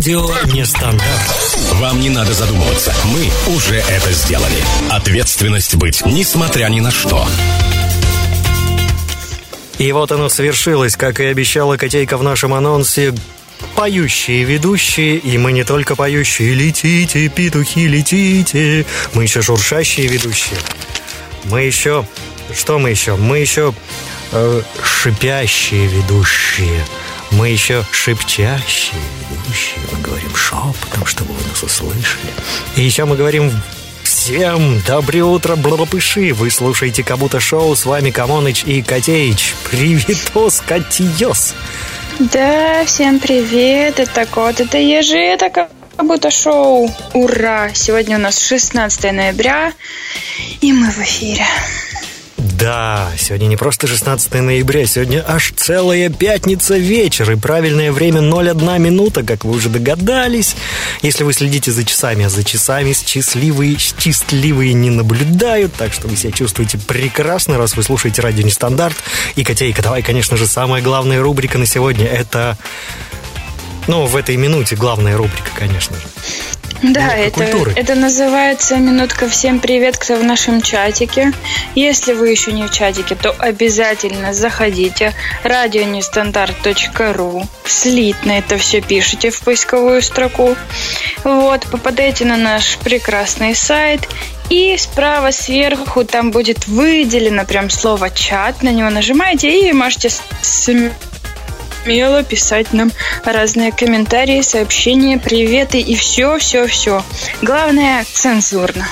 Радио Нестандарт. Вам не надо задумываться. Мы уже это сделали. Ответственность быть, несмотря ни на что. И вот оно свершилось, как и обещала Котейка в нашем анонсе. Поющие ведущие, и мы не только поющие. Летите, петухи, летите. Мы еще шуршащие ведущие. Мы еще... Что мы еще? Мы еще э, шипящие ведущие. Мы еще шепчащие ведущие. Мы говорим шепотом, чтобы вы нас услышали. И еще мы говорим Всем доброе утро, блабопыши! Вы слушаете Кабута Шоу, с вами Камоныч и Котеич. Приветос, Котиос! Да, всем привет, это Кот, это Ежи, это Кабута Шоу. Ура! Сегодня у нас 16 ноября, и мы в эфире. Да, сегодня не просто 16 ноября, сегодня аж целая пятница вечер, и правильное время 01 минута, как вы уже догадались. Если вы следите за часами, а за часами счастливые, счастливые не наблюдают, так что вы себя чувствуете прекрасно, раз вы слушаете радио Нестандарт. И, Котейка, давай, конечно же, самая главная рубрика на сегодня, это... Ну, в этой минуте главная рубрика, конечно же. Да, это, это называется «Минутка всем привет, кто в нашем чатике». Если вы еще не в чатике, то обязательно заходите радионестандарт.ру слитно это все пишите в поисковую строку. Вот, попадаете на наш прекрасный сайт и справа сверху там будет выделено прям слово «чат». На него нажимаете и можете смело писать нам разные комментарии, сообщения, приветы и все, все, все. Главное, цензурно.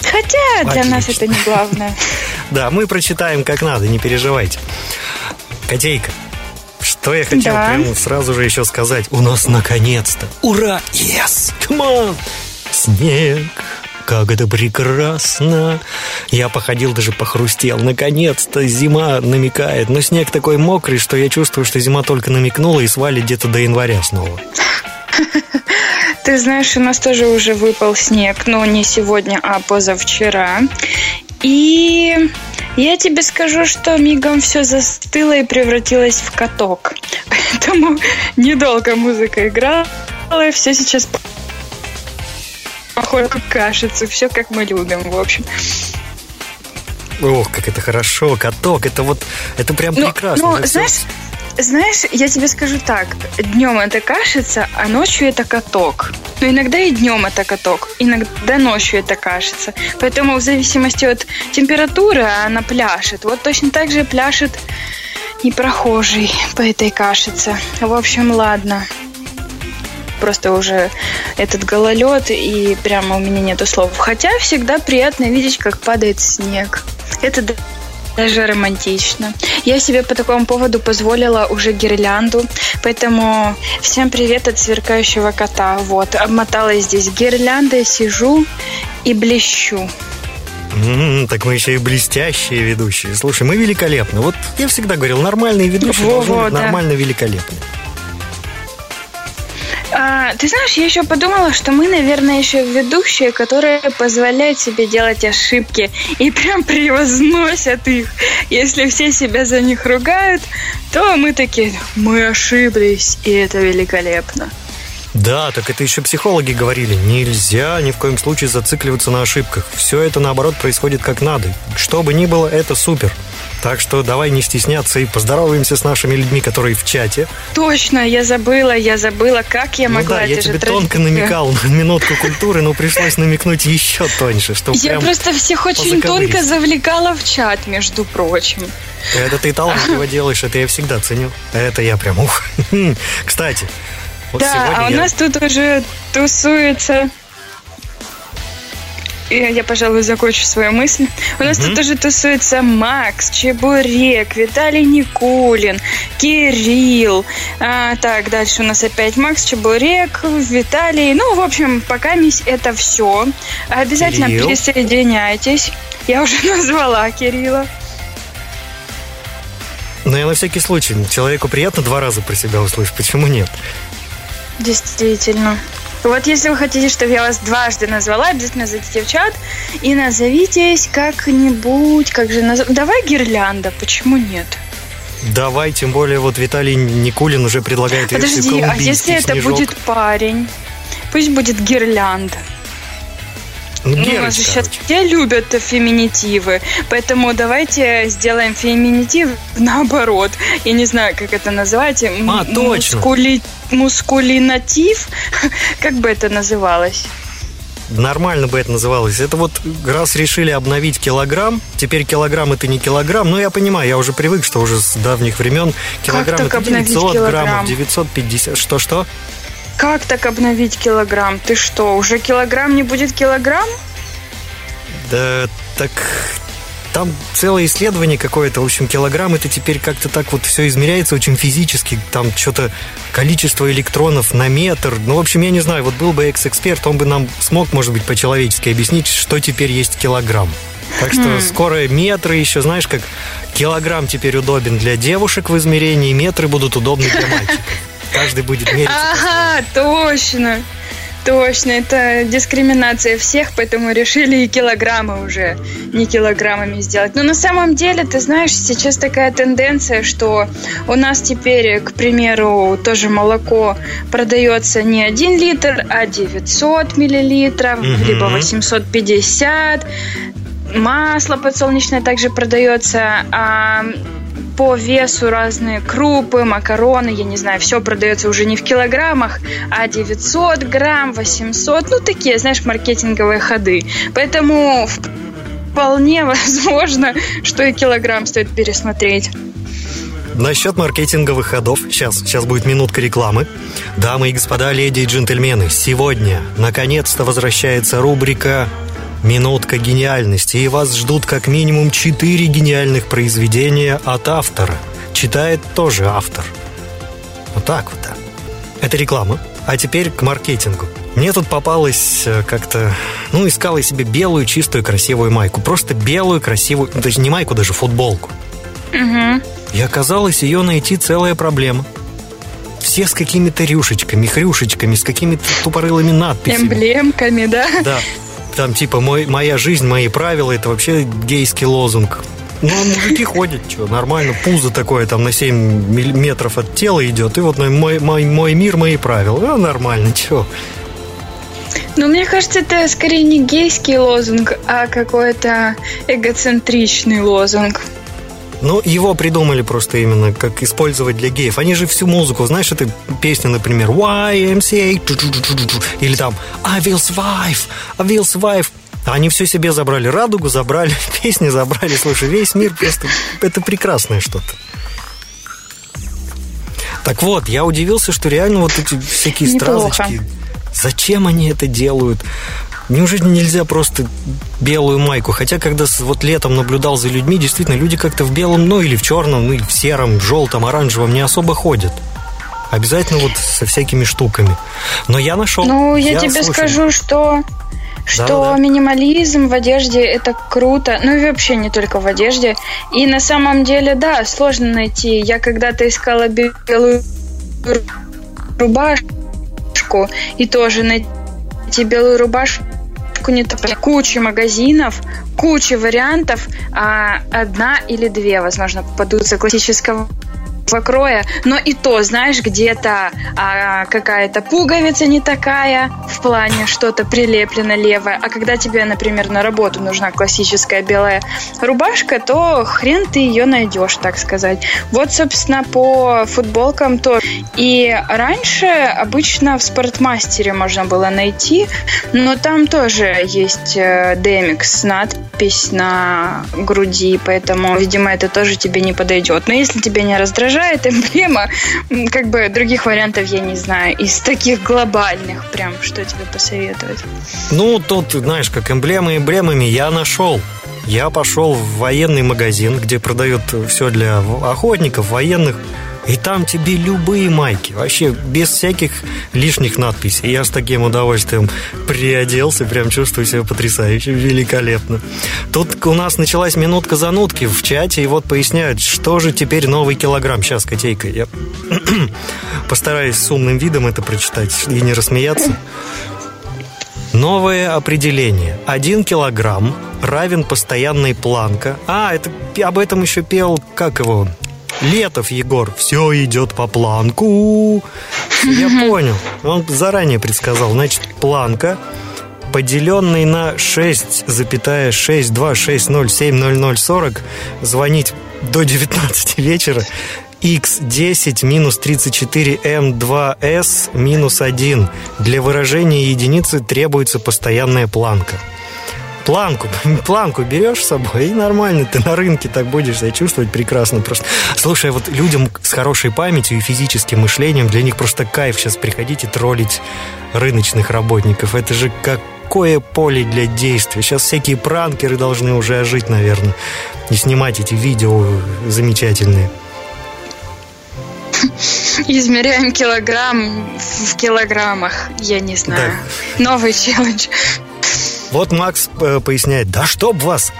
Хотя для Отлично. нас это не главное. Да, мы прочитаем как надо, не переживайте. Котейка, что я хотел да. прямо сразу же еще сказать. У нас наконец-то. Ура! Yes! Come on! Снег как это прекрасно! Я походил, даже похрустел. Наконец-то зима намекает. Но снег такой мокрый, что я чувствую, что зима только намекнула и свалит где-то до января снова. Ты знаешь, у нас тоже уже выпал снег, но не сегодня, а позавчера. И я тебе скажу, что мигом все застыло и превратилось в каток. Поэтому недолго музыка играла, и все сейчас похоже кашицу. Все как мы любим, в общем. Ох, как это хорошо, каток, это вот, это прям но, прекрасно. Но, знаешь, знаешь, я тебе скажу так, днем это кашица, а ночью это каток. Но иногда и днем это каток, иногда ночью это кашица. Поэтому в зависимости от температуры она пляшет. Вот точно так же пляшет и прохожий по этой кашице. В общем, ладно просто уже этот гололед, и прямо у меня нету слов. Хотя всегда приятно видеть, как падает снег. Это даже романтично. Я себе по такому поводу позволила уже гирлянду, поэтому всем привет от сверкающего кота. Вот, обмотала здесь гирляндой, сижу и блещу. Mm-hmm, так мы еще и блестящие ведущие. Слушай, мы великолепны. Вот я всегда говорил, нормальные ведущие должны быть да. нормально великолепны. А, ты знаешь, я еще подумала, что мы, наверное, еще ведущие, которые позволяют себе делать ошибки и прям превозносят их. Если все себя за них ругают, то мы такие, мы ошиблись, и это великолепно. Да, так это еще психологи говорили. Нельзя ни в коем случае зацикливаться на ошибках. Все это, наоборот, происходит как надо. Что бы ни было, это супер. Так что давай не стесняться и поздороваемся с нашими людьми, которые в чате. Точно, я забыла, я забыла, как я ну могла. Да, я тебе тонко намекал на минутку культуры, но пришлось намекнуть еще тоньше, чтобы Я просто всех очень тонко завлекала в чат, между прочим. Это ты талантливо делаешь, это я всегда ценю. Это я прям ух. Кстати, вот да, а у я... нас тут уже тусуется я, пожалуй, закончу свою мысль. У нас mm-hmm. тут уже тусуется Макс, Чебурек, Виталий Никулин, Кирилл. А, так, дальше у нас опять Макс, Чебурек, Виталий. Ну, в общем, пока мисс это все. Обязательно Кирилл. присоединяйтесь. Я уже назвала Кирилла. Но я на всякий случай. Человеку приятно два раза про себя услышать. Почему нет? Действительно. Вот если вы хотите, чтобы я вас дважды назвала, обязательно зайдите в чат и назовитесь как-нибудь, как же наз... Давай гирлянда, почему нет? Давай, тем более вот Виталий Никулин уже предлагает Подожди, а если это снежок. будет парень? Пусть будет гирлянд. Ну, у нас же сейчас все любят феминитивы, поэтому давайте сделаем феминитив наоборот. Я не знаю, как это называть. А, точно. Мускули... Мускулинатив? Как бы это называлось? Нормально бы это называлось. Это вот раз решили обновить килограмм, теперь килограмм это не килограмм. Ну, я понимаю, я уже привык, что уже с давних времен килограмм это обновить 900 килограмм? граммов, 950. Что-что? Как так обновить килограмм? Ты что, уже килограмм не будет килограмм? Да, так там целое исследование какое-то. В общем, килограмм это теперь как-то так вот все измеряется очень физически. Там что-то количество электронов на метр. Ну, в общем, я не знаю, вот был бы экс-эксперт, он бы нам смог, может быть, по-человечески объяснить, что теперь есть килограмм. Так что скоро метры еще, знаешь, как килограмм теперь удобен для девушек в измерении, метры будут удобны для мальчиков. Каждый будет мерить. Ага, точно. Точно, это дискриминация всех, поэтому решили и килограммы уже не килограммами сделать. Но на самом деле, ты знаешь, сейчас такая тенденция, что у нас теперь, к примеру, тоже молоко продается не 1 литр, а 900 миллилитров, Мгм. либо 850. Масло подсолнечное также продается, а по весу разные крупы, макароны, я не знаю, все продается уже не в килограммах, а 900 грамм, 800, ну такие, знаешь, маркетинговые ходы. Поэтому вполне возможно, что и килограмм стоит пересмотреть. Насчет маркетинговых ходов. Сейчас, сейчас будет минутка рекламы. Дамы и господа, леди и джентльмены, сегодня наконец-то возвращается рубрика «Минутка гениальности», и вас ждут как минимум четыре гениальных произведения от автора. Читает тоже автор. Вот так вот, да. Это реклама. А теперь к маркетингу. Мне тут попалась э, как-то... Ну, искала я себе белую, чистую, красивую майку. Просто белую, красивую... Ну, даже не майку, даже футболку. И оказалось, ее найти целая проблема. Все с какими-то рюшечками, хрюшечками, с какими-то тупорылыми надписями. Эмблемками, да? Да. Там типа мой, «Моя жизнь, мои правила» Это вообще гейский лозунг. Ну, а мужики ходят, что, нормально. Пузо такое там на 7 милли- метров от тела идет. И вот мой, мой, мой мир, мои правила. А, нормально, чё. Ну, мне кажется, это скорее не гейский лозунг, а какой-то эгоцентричный лозунг. Ну, его придумали просто именно, как использовать для геев. Они же всю музыку, знаешь, это песня, например, YMCA, или там I will survive, I will survive. Они все себе забрали, радугу забрали, песни забрали. Слушай, весь мир просто... Это прекрасное что-то. Так вот, я удивился, что реально вот эти всякие Неплохо. стразочки... Зачем они это делают? Неужели нельзя просто белую майку? Хотя, когда вот летом наблюдал за людьми, действительно, люди как-то в белом, ну или в черном, ну или в сером, желтом, оранжевом не особо ходят. Обязательно вот со всякими штуками. Но я нашел. Ну, я, тебе слушай, скажу, что что Да-да-да. минимализм в одежде это круто, ну и вообще не только в одежде. И на самом деле, да, сложно найти. Я когда-то искала белую рубашку и тоже найти белую рубашку не так. Куча магазинов, куча вариантов, а одна или две, возможно, попадутся классического кроя, но и то, знаешь, где-то а, какая-то пуговица не такая, в плане что-то прилеплено левое, а когда тебе, например, на работу нужна классическая белая рубашка, то хрен ты ее найдешь, так сказать. Вот, собственно, по футболкам то. И раньше обычно в спортмастере можно было найти, но там тоже есть э, DMX надпись на груди, поэтому, видимо, это тоже тебе не подойдет. Но если тебя не раздражает эмблема, м, как бы других вариантов я не знаю. Из таких глобальных прям, что тебе посоветовать? Ну, тут, знаешь, как эмблемы эмблемами я нашел. Я пошел в военный магазин, где продают все для охотников, военных. И там тебе любые майки, вообще без всяких лишних надписей. Я с таким удовольствием приоделся, прям чувствую себя потрясающе, великолепно. Тут у нас началась минутка занутки в чате, и вот поясняют, что же теперь новый килограмм. Сейчас, котейка, я постараюсь с умным видом это прочитать и не рассмеяться. Новое определение. Один килограмм равен постоянной планка. А, это об этом еще пел, как его? Летов Егор, все идет по планку. Я понял. Он заранее предсказал. Значит, планка, поделенный на 6,62607040, звонить до 19 вечера, x10 минус 34m2s минус 1. Для выражения единицы требуется постоянная планка планку, планку берешь с собой, и нормально, ты на рынке так будешь себя чувствовать прекрасно просто. Слушай, вот людям с хорошей памятью и физическим мышлением, для них просто кайф сейчас приходить и троллить рыночных работников. Это же какое поле для действия. Сейчас всякие пранкеры должны уже ожить, наверное, и снимать эти видео замечательные. Измеряем килограмм в килограммах, я не знаю. Да. Новый челлендж. Вот Макс э, поясняет, да чтоб вас,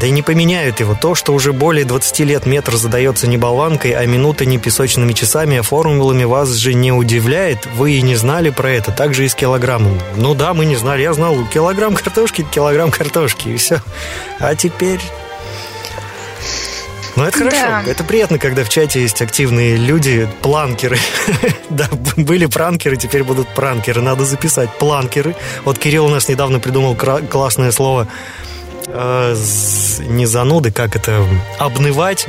да и не поменяют его. То, что уже более 20 лет метр задается не болванкой, а минута не песочными часами, а формулами вас же не удивляет. Вы и не знали про это. Так же и с килограммом. Ну да, мы не знали. Я знал, килограмм картошки, килограмм картошки, и все. А теперь ну, это хорошо. Да. Это приятно, когда в чате есть активные люди, планкеры. да, были пранкеры, теперь будут пранкеры. Надо записать планкеры. Вот Кирилл у нас недавно придумал классное слово э, не зануды, как это, обнывать.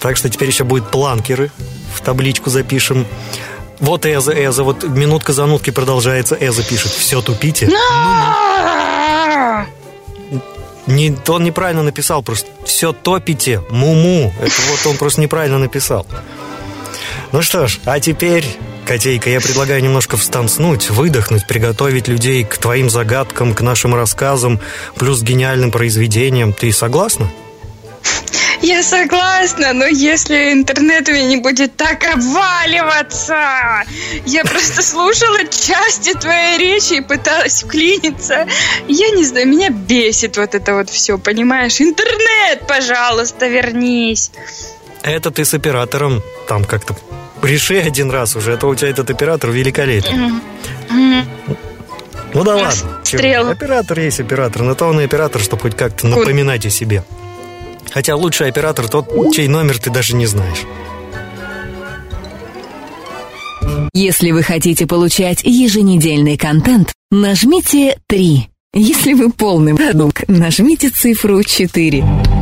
так что теперь еще будет планкеры. В табличку запишем. Вот Эза, Эза, вот минутка занудки продолжается. Эза пишет, все тупите. Не, он неправильно написал просто. Все топите, муму. Это вот он просто неправильно написал. Ну что ж, а теперь, Котейка, я предлагаю немножко встанцнуть, выдохнуть, приготовить людей к твоим загадкам, к нашим рассказам, плюс гениальным произведениям. Ты согласна? Я согласна, но если интернет у меня не будет так обваливаться. Я просто слушала части твоей речи и пыталась вклиниться. Я не знаю, меня бесит вот это вот все, понимаешь? Интернет, пожалуйста, вернись. Это ты с оператором там как-то реши один раз уже, а то у тебя этот оператор великолепен. Ну да ладно. Стрел. Оператор есть оператор, но то он и оператор, чтобы хоть как-то напоминать о себе. Хотя лучший оператор тот, чей номер ты даже не знаешь. Если вы хотите получать еженедельный контент, нажмите 3. Если вы полный продукт, нажмите цифру 4.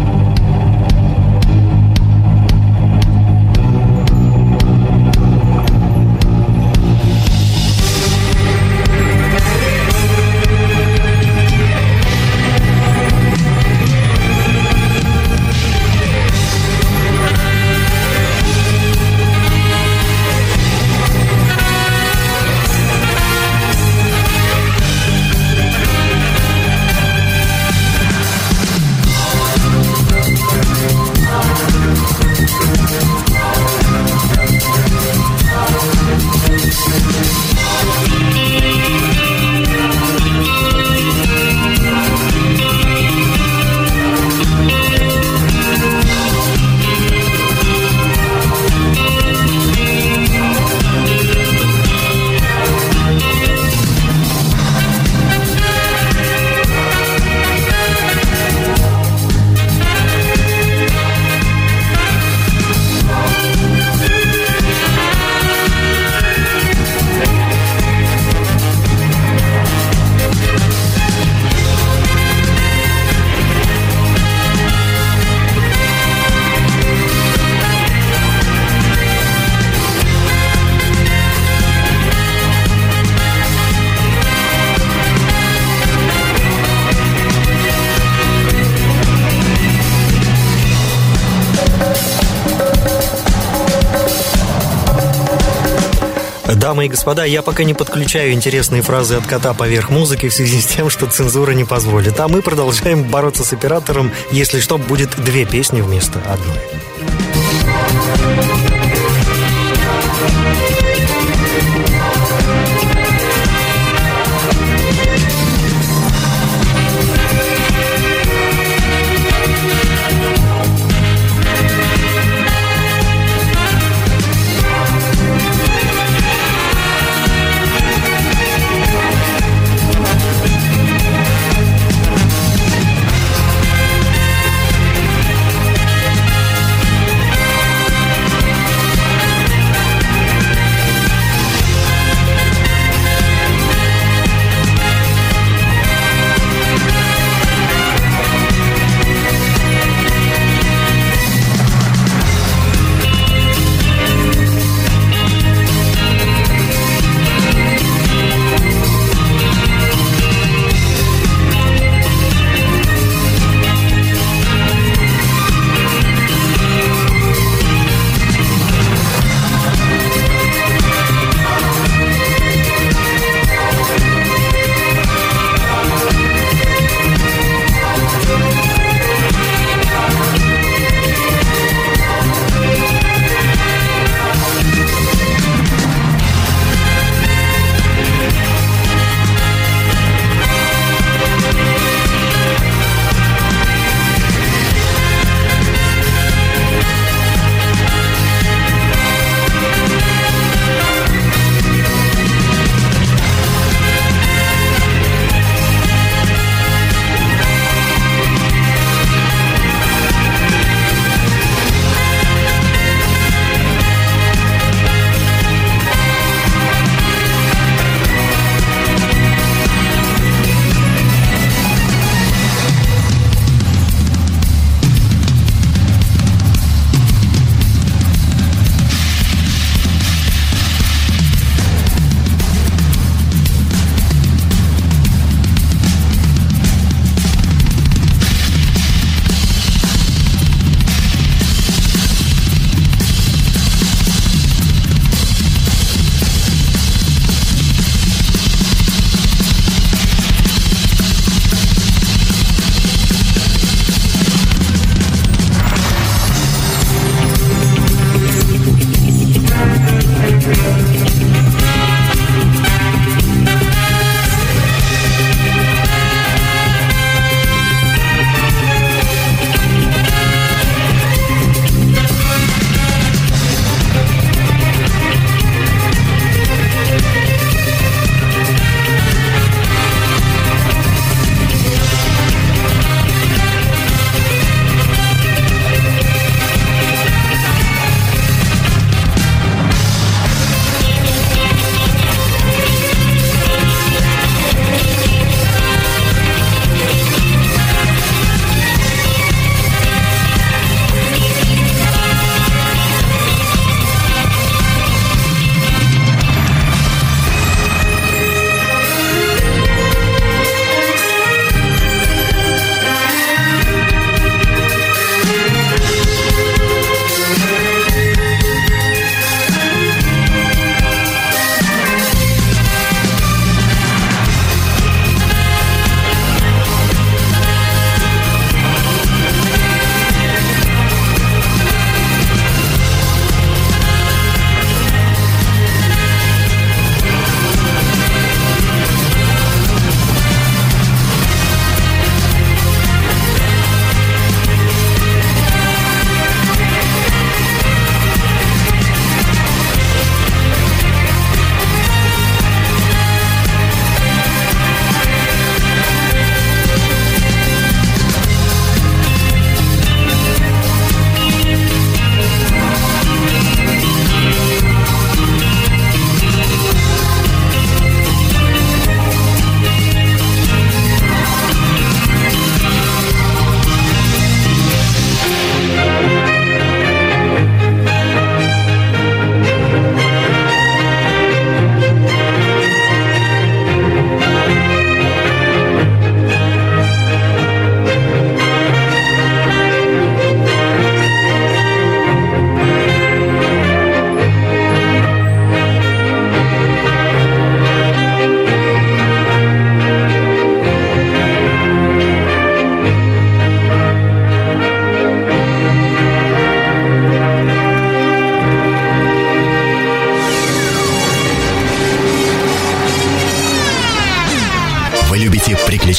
Дамы господа, я пока не подключаю интересные фразы от кота поверх музыки в связи с тем, что цензура не позволит. А мы продолжаем бороться с оператором. Если что, будет две песни вместо одной.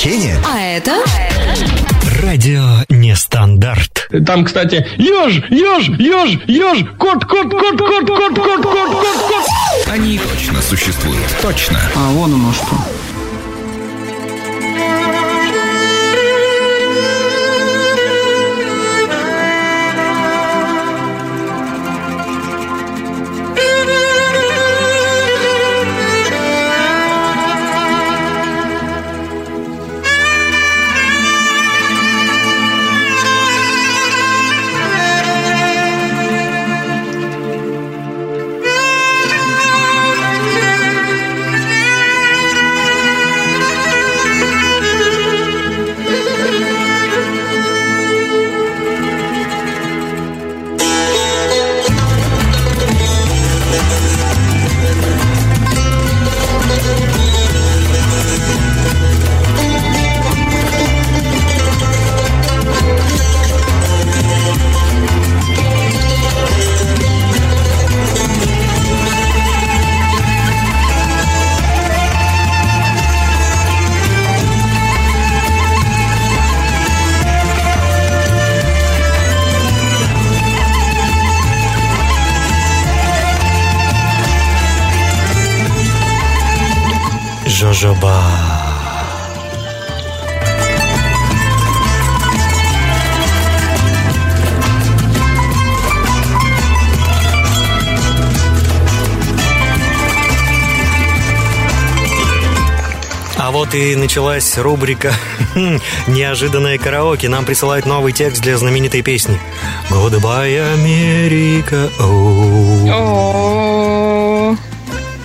Приключения? А это? Радио Нестандарт. Там, кстати, еж, еж, еж, еж, кот, кот, кот, кот, кот, кот, кот, кот, кот. Они точно существуют. Точно. А вон оно что. Вот и началась рубрика «Неожиданное караоке». Нам присылают новый текст для знаменитой песни. «Goodbye, Америка».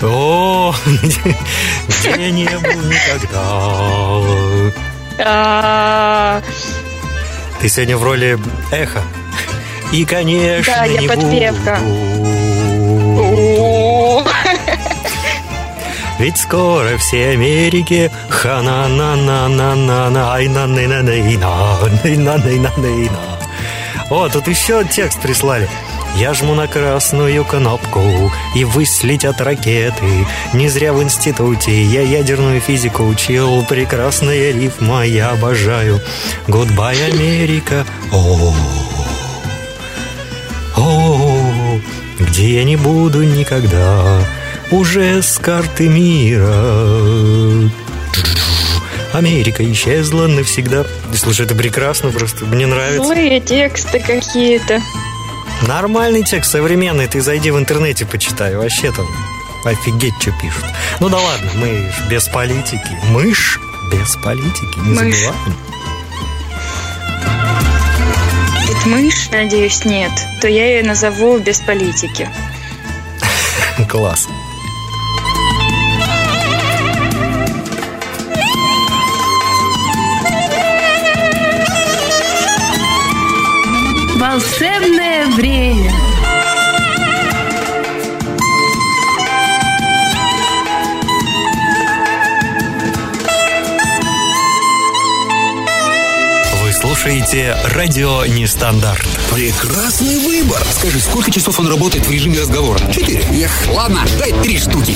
О, где, не был никогда. а, Ты сегодня в роли эхо. И, конечно, Да, я не подпевка. о. Ведь скоро все Америки Ха-на-на-на-на-на-на, ай-на-на-на-на-на, О, тут еще текст прислали. Я жму на красную кнопку, и выслетят ракеты. Не зря в институте я ядерную физику учил. Прекрасная рифма, я обожаю. Goodbye, Америка. О, о, где я не буду никогда. Уже с карты мира. Америка исчезла навсегда. Слушай, это прекрасно просто, мне нравится. Злые тексты какие-то. Нормальный текст, современный, ты зайди в интернете почитай, вообще там офигеть, что пишут. Ну да ладно, мы без политики. Мы ж без политики, не Мы ж. забываем. Тут мышь, надеюсь, нет. То я ее назову без политики. Класс. Волшебное время. Вы слушаете радио Нестандарт. Прекрасный выбор. Скажи, сколько часов он работает в режиме разговора? Четыре. Эх, ладно, дай три штуки.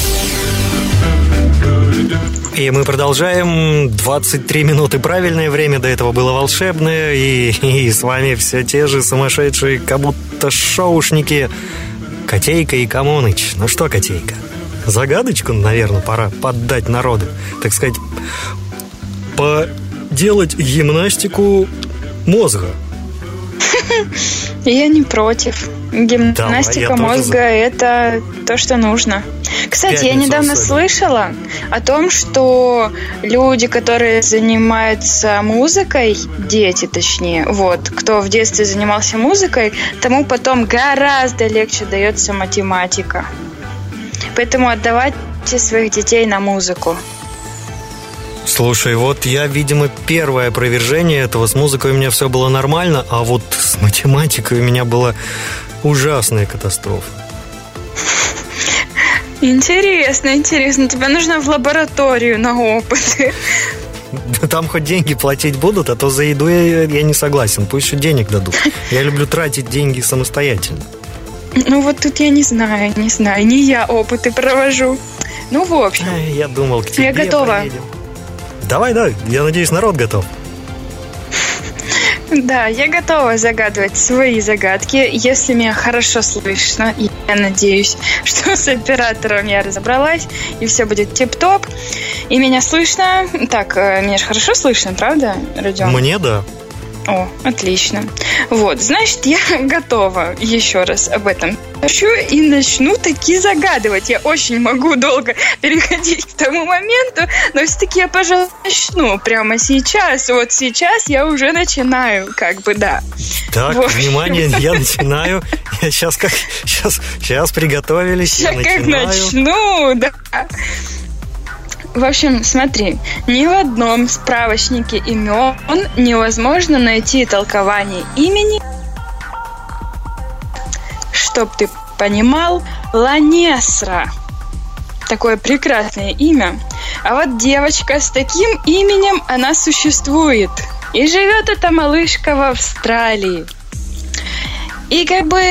И мы продолжаем. 23 минуты правильное время, до этого было волшебное. И, и с вами все те же сумасшедшие, как будто шоушники. Котейка и Камоныч. Ну что, Котейка, загадочку, наверное, пора поддать народу. Так сказать, поделать гимнастику мозга. Я не против. Гимнастика мозга это то, что нужно. Кстати, я недавно особенно. слышала о том, что люди, которые занимаются музыкой, дети точнее, вот, кто в детстве занимался музыкой, тому потом гораздо легче дается математика. Поэтому отдавайте своих детей на музыку. Слушай, вот я, видимо, первое опровержение этого. С музыкой у меня все было нормально, а вот с математикой у меня была ужасная катастрофа. Интересно, интересно. Тебе нужно в лабораторию на опыты. Там хоть деньги платить будут, а то за еду я, я не согласен. Пусть еще денег дадут. Я люблю тратить деньги самостоятельно. Ну вот тут я не знаю, не знаю. Не я опыты провожу. Ну, в общем. Я думал, к тебе Я готова. поедем. Давай, да, я надеюсь, народ готов. Да, я готова загадывать свои загадки, если меня хорошо слышно. Я надеюсь, что с оператором я разобралась, и все будет тип-топ. И меня слышно. Так, э, меня же хорошо слышно, правда, Родион? Мне да. О, отлично. Вот, значит, я готова еще раз об этом Хочу и начну таки загадывать. Я очень могу долго переходить к тому моменту, но все-таки я, пожалуй, начну прямо сейчас. Вот сейчас я уже начинаю, как бы, да. Так, Вот. внимание, я начинаю. Я сейчас как... Сейчас, сейчас приготовились, я Я как начну, да. В общем, смотри, ни в одном справочнике имен невозможно найти толкование имени, чтоб ты понимал, Ланесра. Такое прекрасное имя. А вот девочка с таким именем, она существует. И живет эта малышка в Австралии. И как бы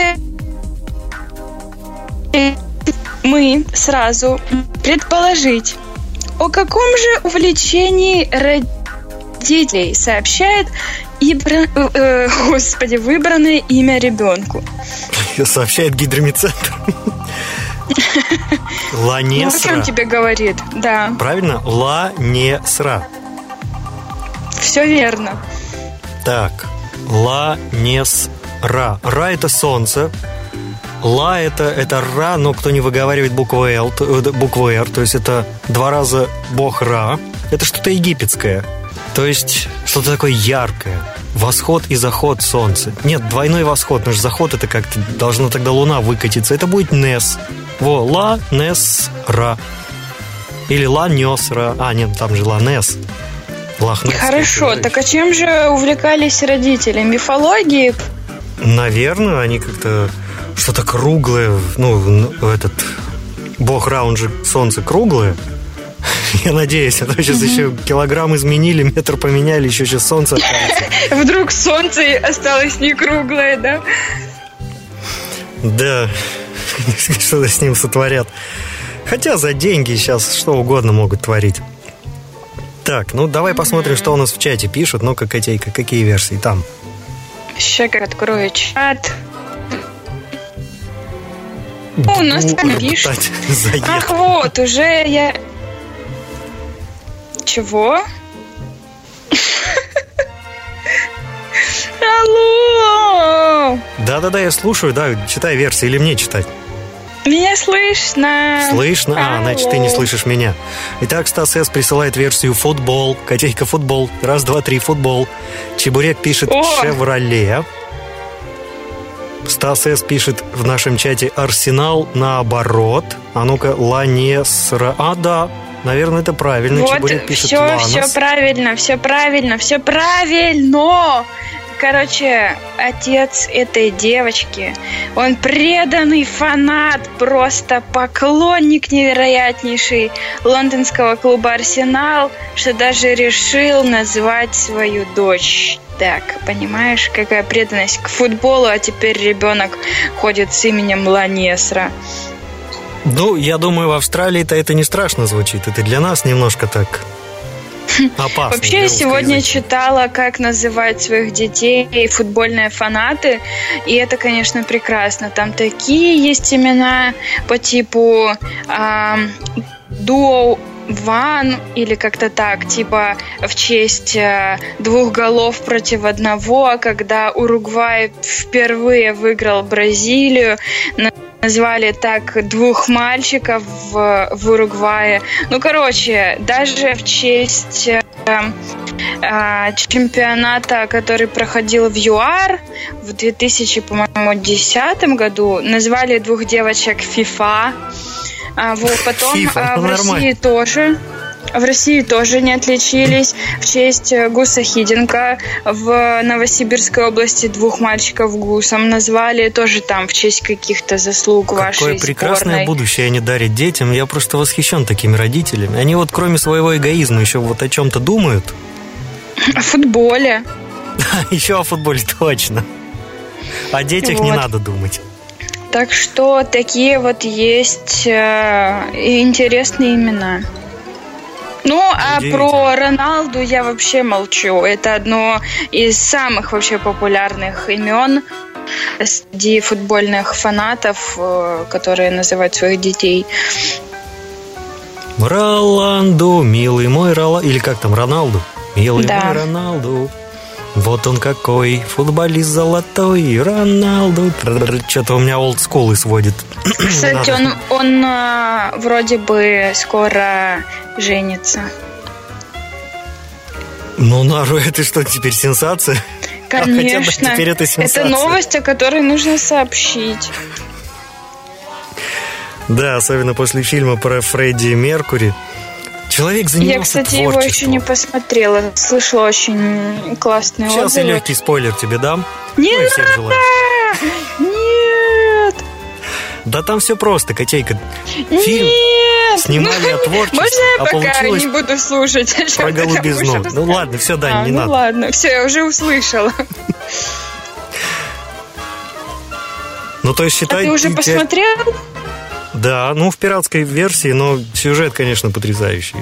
мы сразу предположить, о каком же увлечении родителей сообщает ибра- э, э, господи, выбранное имя ребенку. Сообщает гидромедцентр. Ну, о чем Ланесра. тебе говорит? Да, Правильно? Ла-не-сра. все верно. Так, Ла-не-с-ра. Ра – это солнце. Ла – это, это Ра, но кто не выговаривает букву Л, э, букву Р, то есть это два раза бог Ра. Это что-то египетское. То есть что-то такое яркое. Восход и заход солнца. Нет, двойной восход, потому что заход это как-то должна тогда луна выкатиться. Это будет Нес. Во, Ла, Нес, Ра. Или Ла, Нес, Ра. А, нет, там же Ла, Нес. Лохнесское Хорошо, так а чем же увлекались родители? Мифологией? Наверное, они как-то что-то круглое, ну, этот бог Ра, он же солнце круглое. Я надеюсь, а то сейчас еще килограмм изменили, метр поменяли, еще сейчас солнце. Вдруг солнце осталось не круглое, да? Да, что-то с ним сотворят. Хотя за деньги сейчас что угодно могут творить. Так, ну давай посмотрим, что у нас в чате пишут. Ну-ка, Котейка, какие версии там? Сейчас открою чат. О, у нас там пишут. Ах, вот, уже я... Чего? Алло! Да-да-да, я слушаю, да, читай версии или мне читать? Меня слышно? Слышно? А, Алло. значит, ты не слышишь меня. Итак, Стас С. присылает версию футбол. Котейка футбол. Раз, два, три, футбол. Чебурек пишет О! Шевроле. Стас С. пишет в нашем чате Арсенал наоборот. А ну-ка, Ланесра. А, да, наверное, это правильно. Вот, Чебурек пишет все, Ланос. все правильно, все правильно, все правильно. Короче, отец этой девочки, он преданный фанат, просто поклонник невероятнейший лондонского клуба «Арсенал», что даже решил назвать свою дочь так, понимаешь, какая преданность к футболу, а теперь ребенок ходит с именем Ланесра. Ну, я думаю, в Австралии-то это не страшно звучит. Это для нас немножко так опасно. Вообще, я сегодня языки. читала, как называть своих детей футбольные фанаты, и это, конечно, прекрасно. Там такие есть имена по типу ам, Дуо Ван или как-то так, типа в честь э, двух голов против одного, когда Уругвай впервые выиграл Бразилию, на- назвали так двух мальчиков в, в Уругвае. Ну, короче, даже в честь э, э, чемпионата, который проходил в ЮАР в 2000, по-моему, 10 году, назвали двух девочек FIFA. А, вот, потом FIFA, а, в ну, России нормально. тоже в России тоже не отличились. В честь э, Гуса Хиденко в Новосибирской области двух мальчиков гусом назвали. Тоже там в честь каких-то заслуг Какое вашей прекрасное сборной. будущее они дарят детям. Я просто восхищен такими родителями. Они вот кроме своего эгоизма еще вот о чем-то думают. О футболе. Еще о футболе точно. О детях не надо думать. Так что такие вот есть э, интересные имена. Ну, а про Роналду я вообще молчу. Это одно из самых вообще популярных имен среди футбольных фанатов, э, которые называют своих детей. Роланду, милый мой Роланду. Или как там, Роналду? Милый Да. мой Роналду. Вот он какой, футболист золотой, Роналду. Что-то у меня олдскулы сводит. Кстати, Надо. он, он э, вроде бы скоро женится. Ну, Нару, это что, теперь сенсация? А хотя бы Конечно. теперь это сенсация. новость, о которой нужно сообщить. Да, особенно после фильма про Фредди Меркури. Человек занимался Я, кстати, его еще творчеством. не посмотрела. Слышала очень классные Сейчас я отзывы. легкий спойлер тебе дам. Не Ну желающих. Нет! Да там все просто, котейка. Фильм Нет! снимали о творчестве, Можно я а пока получилось не буду слушать? про голубизну. Ну ладно, все, Дань, А, не ну надо. ладно, все, я уже услышала. Ну, то есть А считай... ты уже посмотрел? Да, ну в пиратской версии, но сюжет, конечно, потрясающий.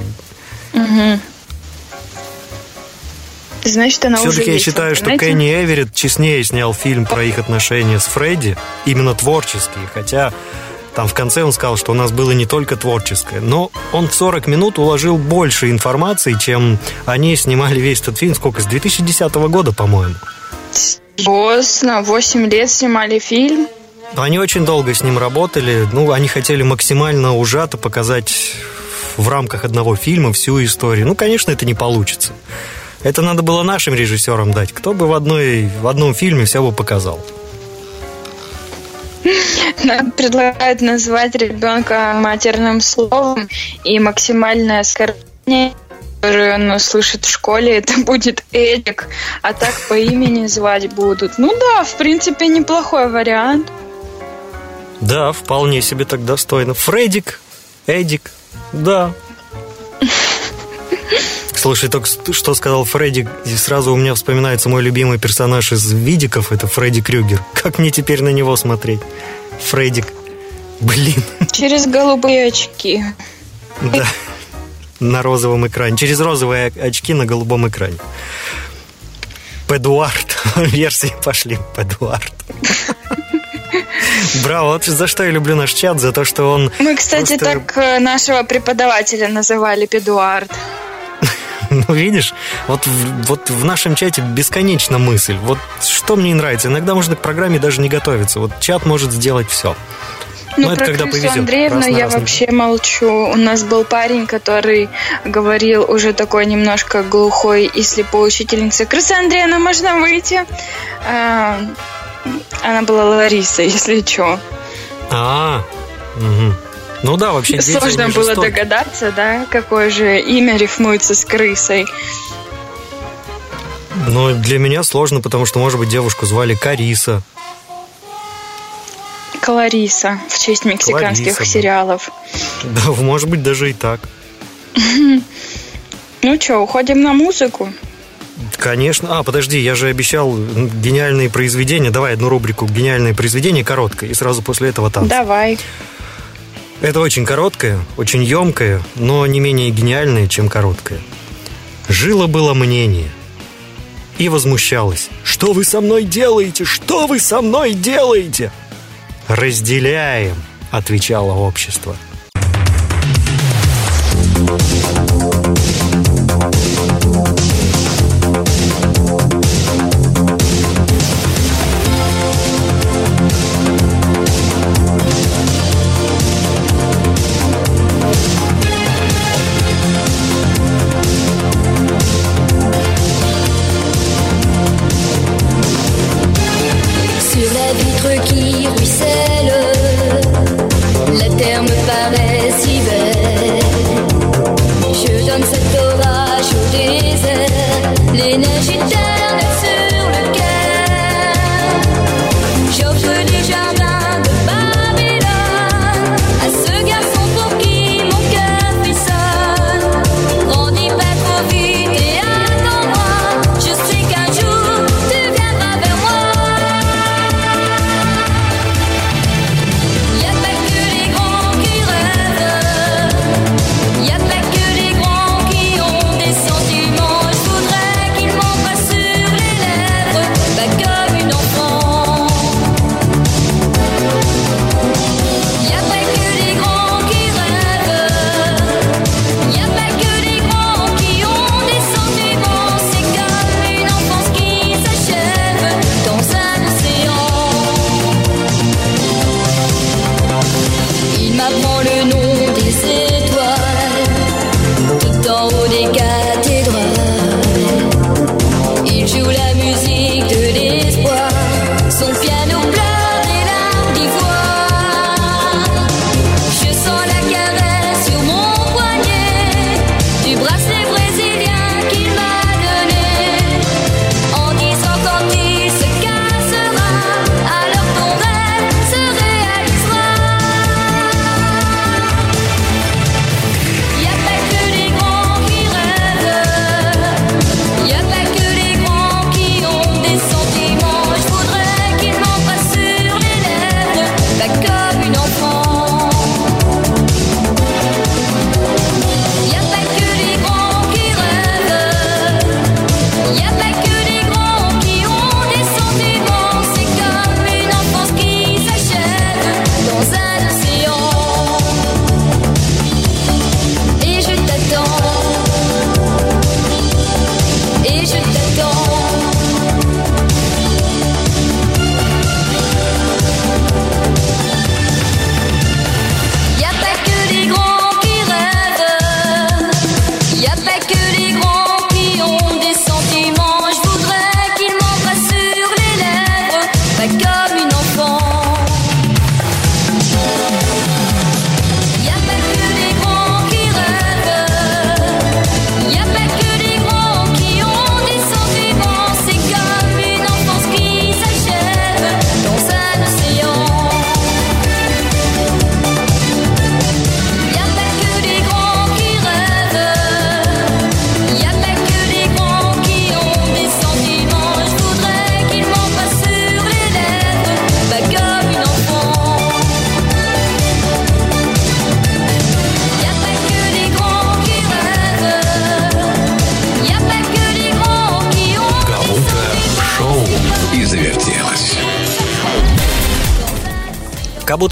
Значит, она уже Все-таки я есть в считаю, что. Кенни Эверетт честнее снял фильм про их отношения с Фредди, именно творческие, хотя там в конце он сказал, что у нас было не только творческое, но он в 40 минут уложил больше информации, чем они снимали весь этот фильм, сколько, с 2010 года, по-моему. Поздно, 8 лет снимали фильм. Они очень долго с ним работали. Ну, они хотели максимально ужато показать в рамках одного фильма всю историю. Ну, конечно, это не получится. Это надо было нашим режиссерам дать. Кто бы в, одной, в одном фильме все бы показал. Нам предлагают назвать ребенка матерным словом и максимальное оскорбление, которое он услышит в школе, это будет Эдик, а так по имени звать будут. Ну да, в принципе, неплохой вариант. Да, вполне себе так достойно. Фредик, Эдик, да. Слушай, только что сказал Фредди, и сразу у меня вспоминается мой любимый персонаж из Видиков, это Фредди Крюгер. Как мне теперь на него смотреть? Фреддик. Блин, Через голубые очки. да. На розовом экране. Через розовые очки на голубом экране. Пэдуард. Версии пошли. Пэдуард. Браво, вот за что я люблю наш чат, за то, что он Мы, кстати, Просто- так э, нашего преподавателя называли Педуард. Ну, видишь, вот вот в нашем чате бесконечна мысль. Вот что мне не нравится. Иногда можно к программе даже не готовиться. Вот чат может сделать все. Ну, Ну, это про когда Крису повезет. Андреевну я вообще молчу. У нас был парень, который говорил уже такой немножко глухой и слепой учительнице. Крыса Андреевна, можно выйти? Она была Лариса, если что. А, мгм. ну да, вообще дети, Сложно было жестокие. догадаться, да, какое же имя рифмуется с крысой. Но для меня сложно, потому что, может быть, девушку звали Кариса. Клариса в честь мексиканских Клариса, да. сериалов. Да, может быть, даже и так. Ну что, уходим на музыку? Конечно. А, подожди, я же обещал гениальные произведения. Давай одну рубрику «Гениальные произведения» короткое, и сразу после этого танцы. Давай. Это очень короткое, очень емкое, но не менее гениальное, чем короткое. Жило-было мнение. И возмущалось. «Что вы со мной делаете? Что вы со мной делаете?» «Разделяем», — отвечало общество.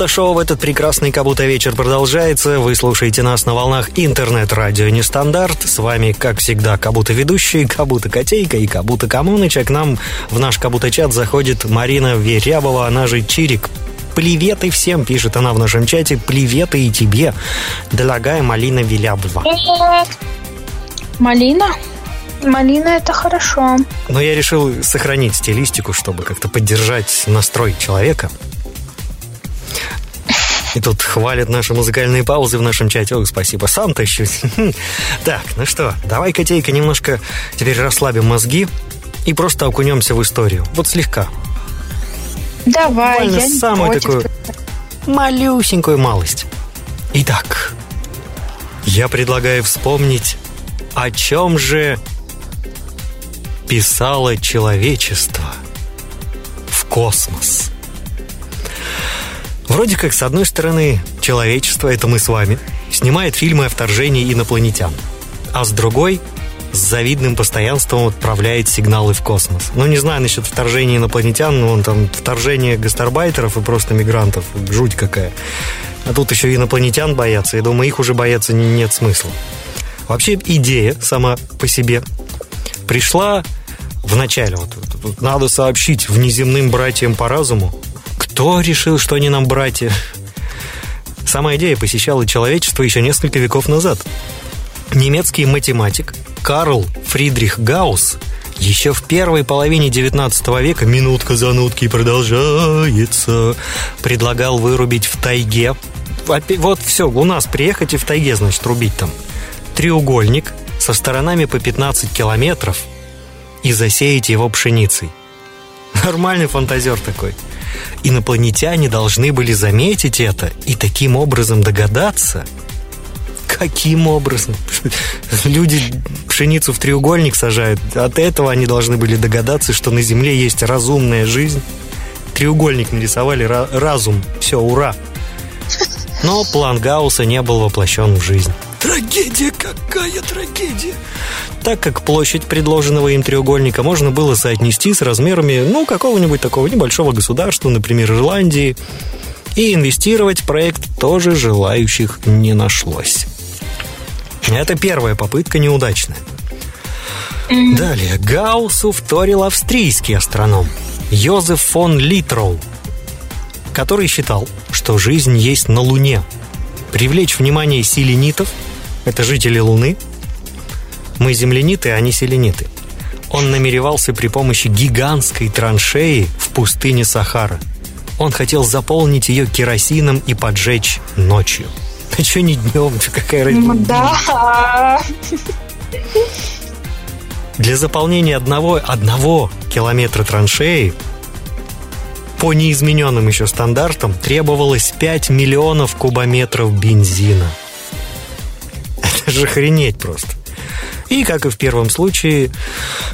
Шоу в этот прекрасный Кабута вечер продолжается. Вы слушаете нас на волнах интернет-радио Нестандарт. С вами, как всегда, Кабута ведущий, Кабута Котейка и Кабута Камуныч. А к нам в наш Кабута чат заходит Марина Верябова, она же Чирик. Приветы всем, пишет она в нашем чате. Приветы и тебе, дорогая Малина Велябова. Малина? Малина это хорошо. Но я решил сохранить стилистику, чтобы как-то поддержать настрой человека. И тут хвалят наши музыкальные паузы в нашем чате. Ох, спасибо, сам тащусь. Так, ну что, давай, котейка, немножко теперь расслабим мозги и просто окунемся в историю. Вот слегка. Давай, Буквально я не самую против. такую малюсенькую малость. Итак, я предлагаю вспомнить, о чем же писало человечество в космос. Вроде как, с одной стороны, человечество, это мы с вами, снимает фильмы о вторжении инопланетян, а с другой с завидным постоянством отправляет сигналы в космос. Ну, не знаю насчет вторжения инопланетян, но он там вторжение гастарбайтеров и просто мигрантов. Жуть какая. А тут еще инопланетян боятся. Я думаю, их уже бояться не- нет смысла. Вообще идея сама по себе пришла в начале. Вот надо сообщить внеземным братьям по разуму. Кто решил, что они нам братья? Сама идея посещала человечество еще несколько веков назад. Немецкий математик Карл Фридрих Гаусс еще в первой половине 19 века, минутка занутки продолжается, предлагал вырубить в тайге. Вот все, у нас приехать и в тайге, значит, рубить там. Треугольник со сторонами по 15 километров и засеять его пшеницей. Нормальный фантазер такой. Инопланетяне должны были заметить это и таким образом догадаться. Каким образом? Люди пшеницу в треугольник сажают. От этого они должны были догадаться, что на Земле есть разумная жизнь. Треугольник нарисовали, ра- разум. Все, ура. Но план Гаусса не был воплощен в жизнь. Трагедия, какая трагедия! Так как площадь предложенного им треугольника можно было соотнести с размерами, ну, какого-нибудь такого небольшого государства, например, Ирландии, и инвестировать в проект тоже желающих не нашлось. Это первая попытка неудачная. Далее. Гауссу вторил австрийский астроном Йозеф фон Литроу, который считал, что жизнь есть на Луне. Привлечь внимание селенитов, это жители Луны. Мы земляниты, а они селениты. Он намеревался при помощи гигантской траншеи в пустыне Сахара. Он хотел заполнить ее керосином и поджечь ночью. А что не днем? Какая разница? Да. Для заполнения одного, одного километра траншеи по неизмененным еще стандартам требовалось 5 миллионов кубометров бензина. Это же охренеть просто. И, как и в первом случае,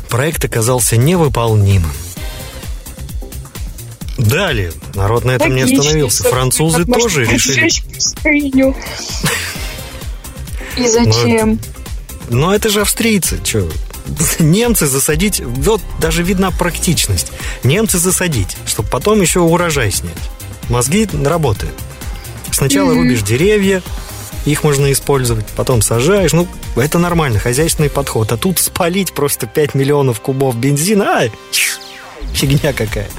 проект оказался невыполнимым. Далее, народ на этом не остановился. Французы тоже решили... И зачем? Но это же австрийцы, что? Немцы засадить, вот даже видна практичность. Немцы засадить, чтобы потом еще урожай снять. Мозги работают. Сначала рубишь деревья, их можно использовать, потом сажаешь. Ну, это нормально, хозяйственный подход. А тут спалить просто 5 миллионов кубов бензина, а, фигня какая.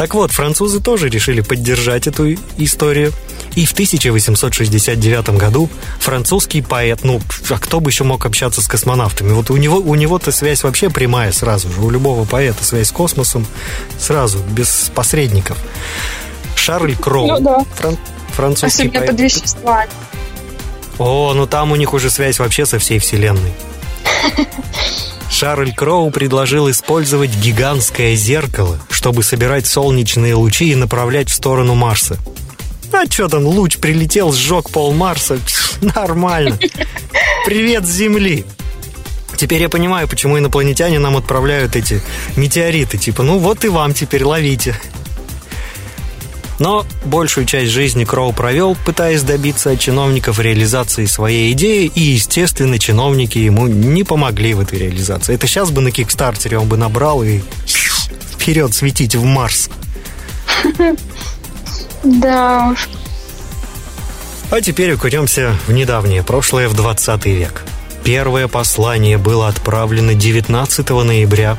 Так вот, французы тоже решили поддержать эту историю. И в 1869 году французский поэт, ну, а кто бы еще мог общаться с космонавтами? Вот у него у него-то связь вообще прямая сразу же. У любого поэта связь с космосом сразу, без посредников. Шарль Кроу. Ну да. фран- французский Особенно поэт. под вещества. О, ну там у них уже связь вообще со всей вселенной. Шарль Кроу предложил использовать гигантское зеркало, чтобы собирать солнечные лучи и направлять в сторону Марса. А что там, луч прилетел, сжег пол Марса. Нормально. Привет с Земли. Теперь я понимаю, почему инопланетяне нам отправляют эти метеориты. Типа, ну вот и вам теперь ловите. Но большую часть жизни Кроу провел, пытаясь добиться от чиновников реализации своей идеи, и, естественно, чиновники ему не помогли в этой реализации. Это сейчас бы на Кикстартере он бы набрал и вперед светить в Марс. Да уж. А теперь окунемся в недавнее прошлое, в 20 век. Первое послание было отправлено 19 ноября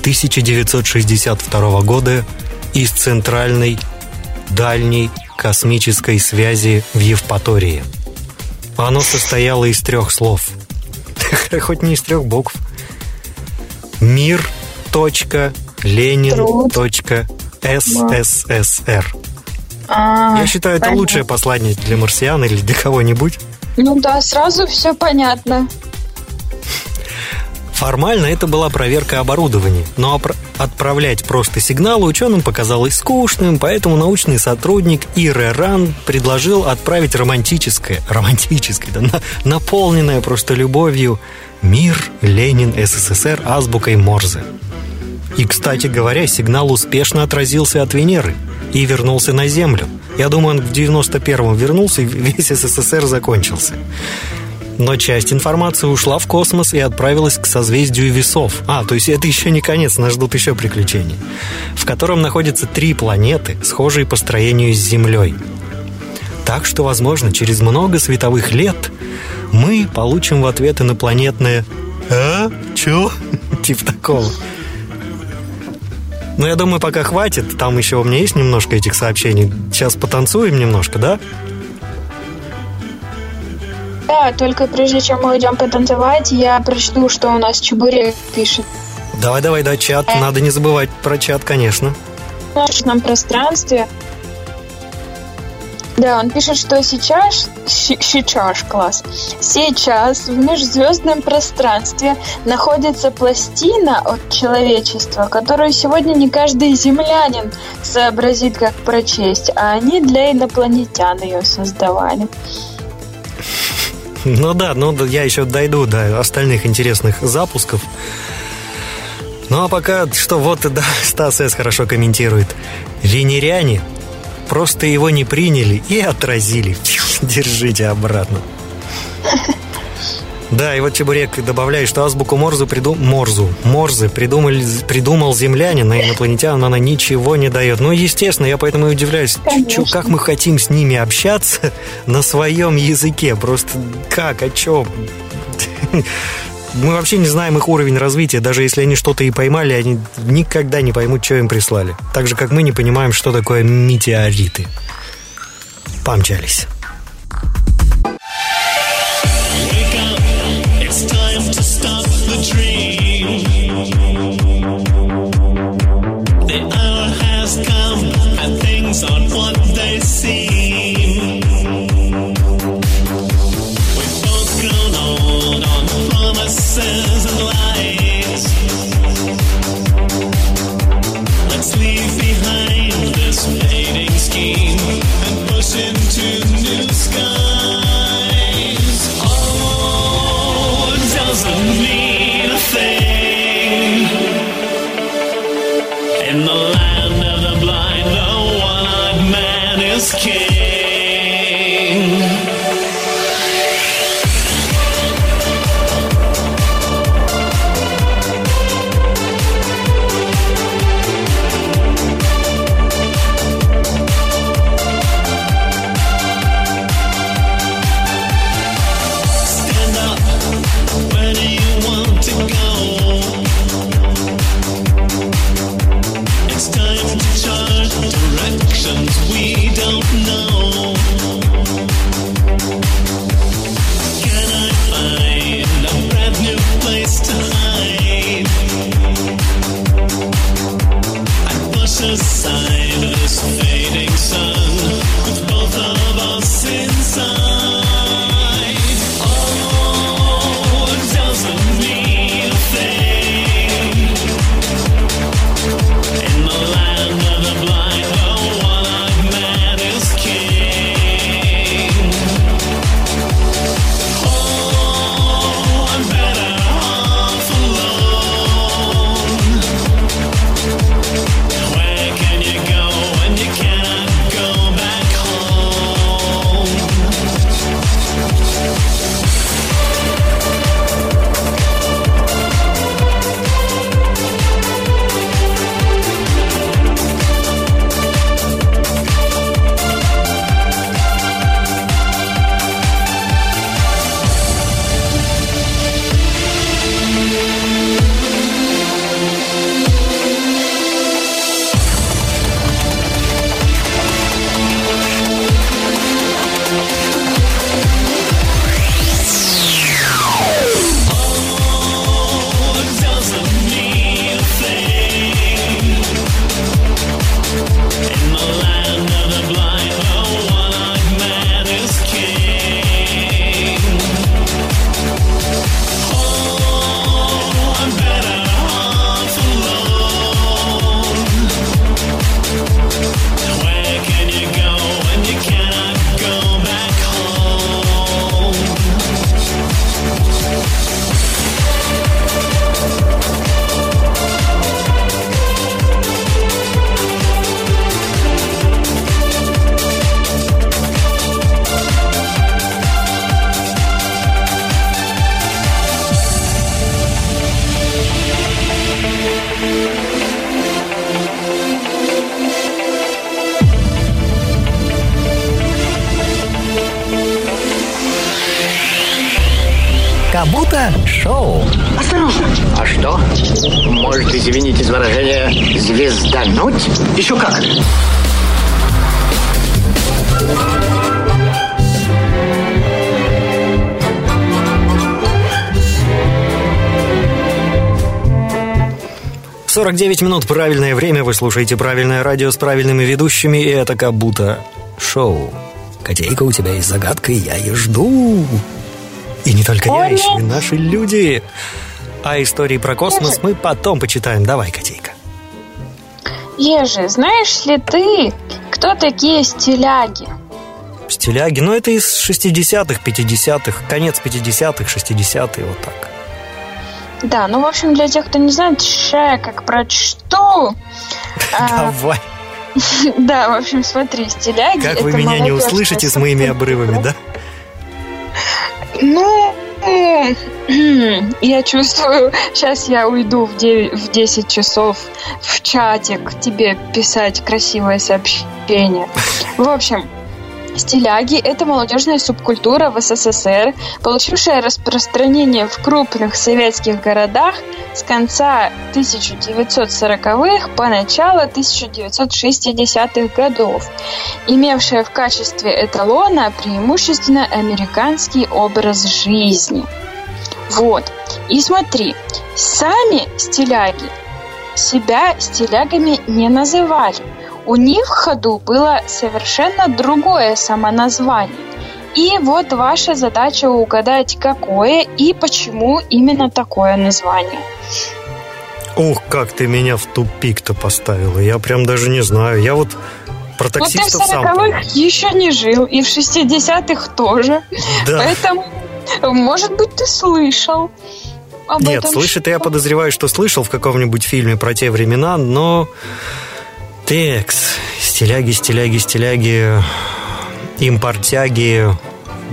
1962 года из Центральной дальней космической связи в Евпатории. Оно состояло из трех слов. Хоть не из трех букв. Мир. точка, Ленин. Точка, СССР. А, Я считаю, это лучшее послание для марсиан или для кого-нибудь. Ну да, сразу все понятно. Формально это была проверка оборудования, но отправлять просто сигналы ученым показалось скучным, поэтому научный сотрудник Ире Ран предложил отправить романтическое, романтическое, да, на- наполненное просто любовью «Мир, Ленин, СССР» азбукой Морзе. И, кстати говоря, сигнал успешно отразился от Венеры и вернулся на Землю. Я думаю, он в 91-м вернулся, и весь СССР закончился. Но часть информации ушла в космос и отправилась к созвездию весов. А, то есть это еще не конец, нас ждут еще приключения. В котором находятся три планеты, схожие по строению с Землей. Так что, возможно, через много световых лет мы получим в ответ инопланетное «А? Чё?» Типа такого. Ну, я думаю, пока хватит. Там еще у меня есть немножко этих сообщений. Сейчас потанцуем немножко, да? Да, только прежде чем мы идем потанцевать, я прочту, что у нас Чебурек пишет. Давай, давай, да, чат. Надо не забывать про чат, конечно. В нашем пространстве. Да, он пишет, что сейчас, сейчас, класс, сейчас в межзвездном пространстве находится пластина от человечества, которую сегодня не каждый землянин сообразит, как прочесть, а они для инопланетян ее создавали. Ну да, ну я еще дойду до остальных интересных запусков. Ну а пока, что вот, да, Стас С. хорошо комментирует. Венеряне просто его не приняли и отразили. Держите обратно. Да, и вот Чебурек добавляет, что азбуку Морзу приду... Морзу, Морзы придумали, придумал землянин, а инопланетянам она ничего не дает. Ну, естественно, я поэтому и удивляюсь, чё, как мы хотим с ними общаться на своем языке. Просто как, о чем? Мы вообще не знаем их уровень развития. Даже если они что-то и поймали, они никогда не поймут, что им прислали. Так же, как мы не понимаем, что такое метеориты. Помчались. Звездануть? Еще как. В 49 минут правильное время, вы слушаете правильное радио с правильными ведущими, и это как будто шоу. Котейка, у тебя есть загадка, и я ее жду. И не только я, еще и наши люди. А истории про космос мы потом почитаем. Давай, котейка. Ежи, знаешь ли ты, кто такие стиляги? Стиляги, ну это из 60-х, 50-х, конец 50-х, 60-е, вот так. Да, ну, в общем, для тех, кто не знает, ща я как прочту. А, Давай. Да, в общем, смотри, стиляги. Как вы меня не услышите с моими обрывами, да? Ну, я чувствую, сейчас я уйду в 9, в 10 часов чатик тебе писать красивое сообщение. В общем, Стиляги – это молодежная субкультура в СССР, получившая распространение в крупных советских городах с конца 1940-х по начало 1960-х годов, имевшая в качестве эталона преимущественно американский образ жизни. Вот. И смотри, сами стиляги себя стилягами не называли. У них в ходу было совершенно другое самоназвание. И вот ваша задача угадать, какое и почему именно такое название. Ух, как ты меня в тупик-то поставила. Я прям даже не знаю. Я вот про Ну, ты в таксистов сам помню. 40-х еще не жил, и в 60-х тоже. Да. Поэтому, может быть, ты слышал об Нет, этом. слышит, я подозреваю, что слышал в каком-нибудь фильме про те времена, но... Текс, стиляги, стиляги, стиляги, импортяги.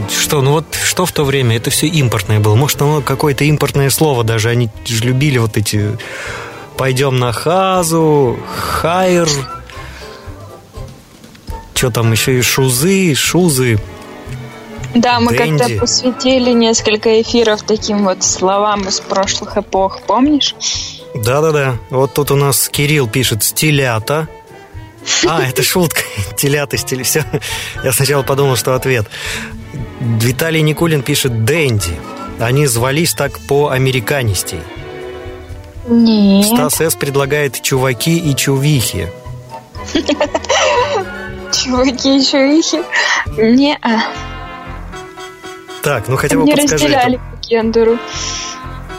Что, ну вот, что в то время? Это все импортное было. Может, оно какое-то импортное слово даже. Они же любили вот эти... Пойдем на хазу, хайр, что там еще и шузы, шузы. Да, мы как-то посвятили несколько эфиров таким вот словам из прошлых эпох, помнишь? Да-да-да. Вот тут у нас Кирилл пишет «стилята». А, это шутка. Телята, стили. Все. Я сначала подумал, что ответ. Виталий Никулин пишет «Дэнди». Они звались так по американистей. Нет. Стас С. предлагает «чуваки» и «чувихи». Чуваки, чувихи. Не, а. Так, ну хотя бы не подскажи, разделяли по гендеру.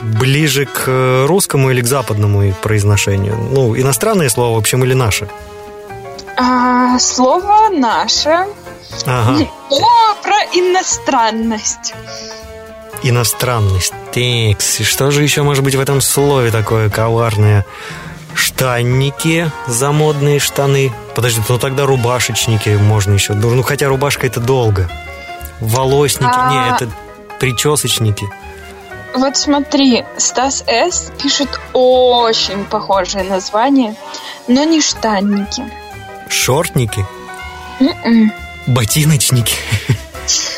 ближе к русскому или к западному произношению? Ну, иностранное слово, в общем, или наше? А, слово наше. Ага. О, про иностранность. Иностранность. Текс. И что же еще может быть в этом слове такое коварное? Штанники, замодные штаны. Подожди, ну тогда рубашечники можно еще. Ну, хотя рубашка это долго. Волосники, А. не, это причесочники. Вот смотри, Стас С. пишет очень похожее название, но не штанники. Шортники, М-м. ботиночники.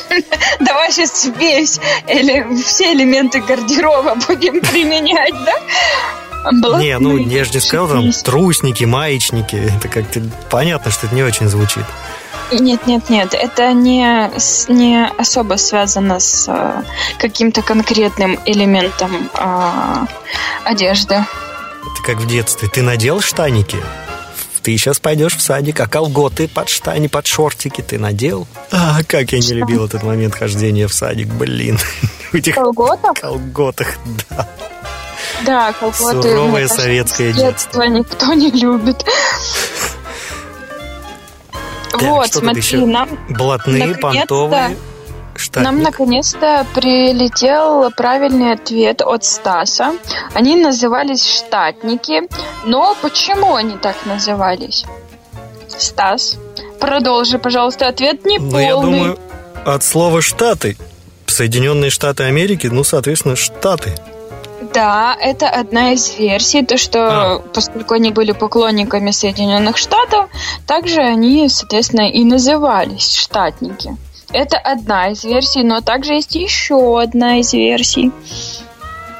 Давай сейчас весь или все элементы гардероба будем применять, да? Не, ну я же не сказал там трусники, маечники. Это как-то понятно, что это не очень звучит. Нет, нет, нет, это не, не особо связано с э, каким-то конкретным элементом э, одежды. Это как в детстве. Ты надел штаники? Ты сейчас пойдешь в садик, а колготы под штани, под шортики ты надел? А, как я не любил этот момент хождения в садик, блин. В этих Колготах? колготах, да. Да, колготы. Суровое советское с детства никто не любит. Так, вот, что смотри, еще? нам Блатные, понтовые, штатник. Нам наконец-то прилетел правильный ответ от Стаса. Они назывались штатники, но почему они так назывались? Стас, продолжи, пожалуйста, ответ не Ну, я полный. думаю, от слова «штаты». Соединенные Штаты Америки, ну, соответственно, Штаты. Да, это одна из версий, то что А. поскольку они были поклонниками Соединенных Штатов, также они, соответственно, и назывались штатники. Это одна из версий, но также есть еще одна из версий.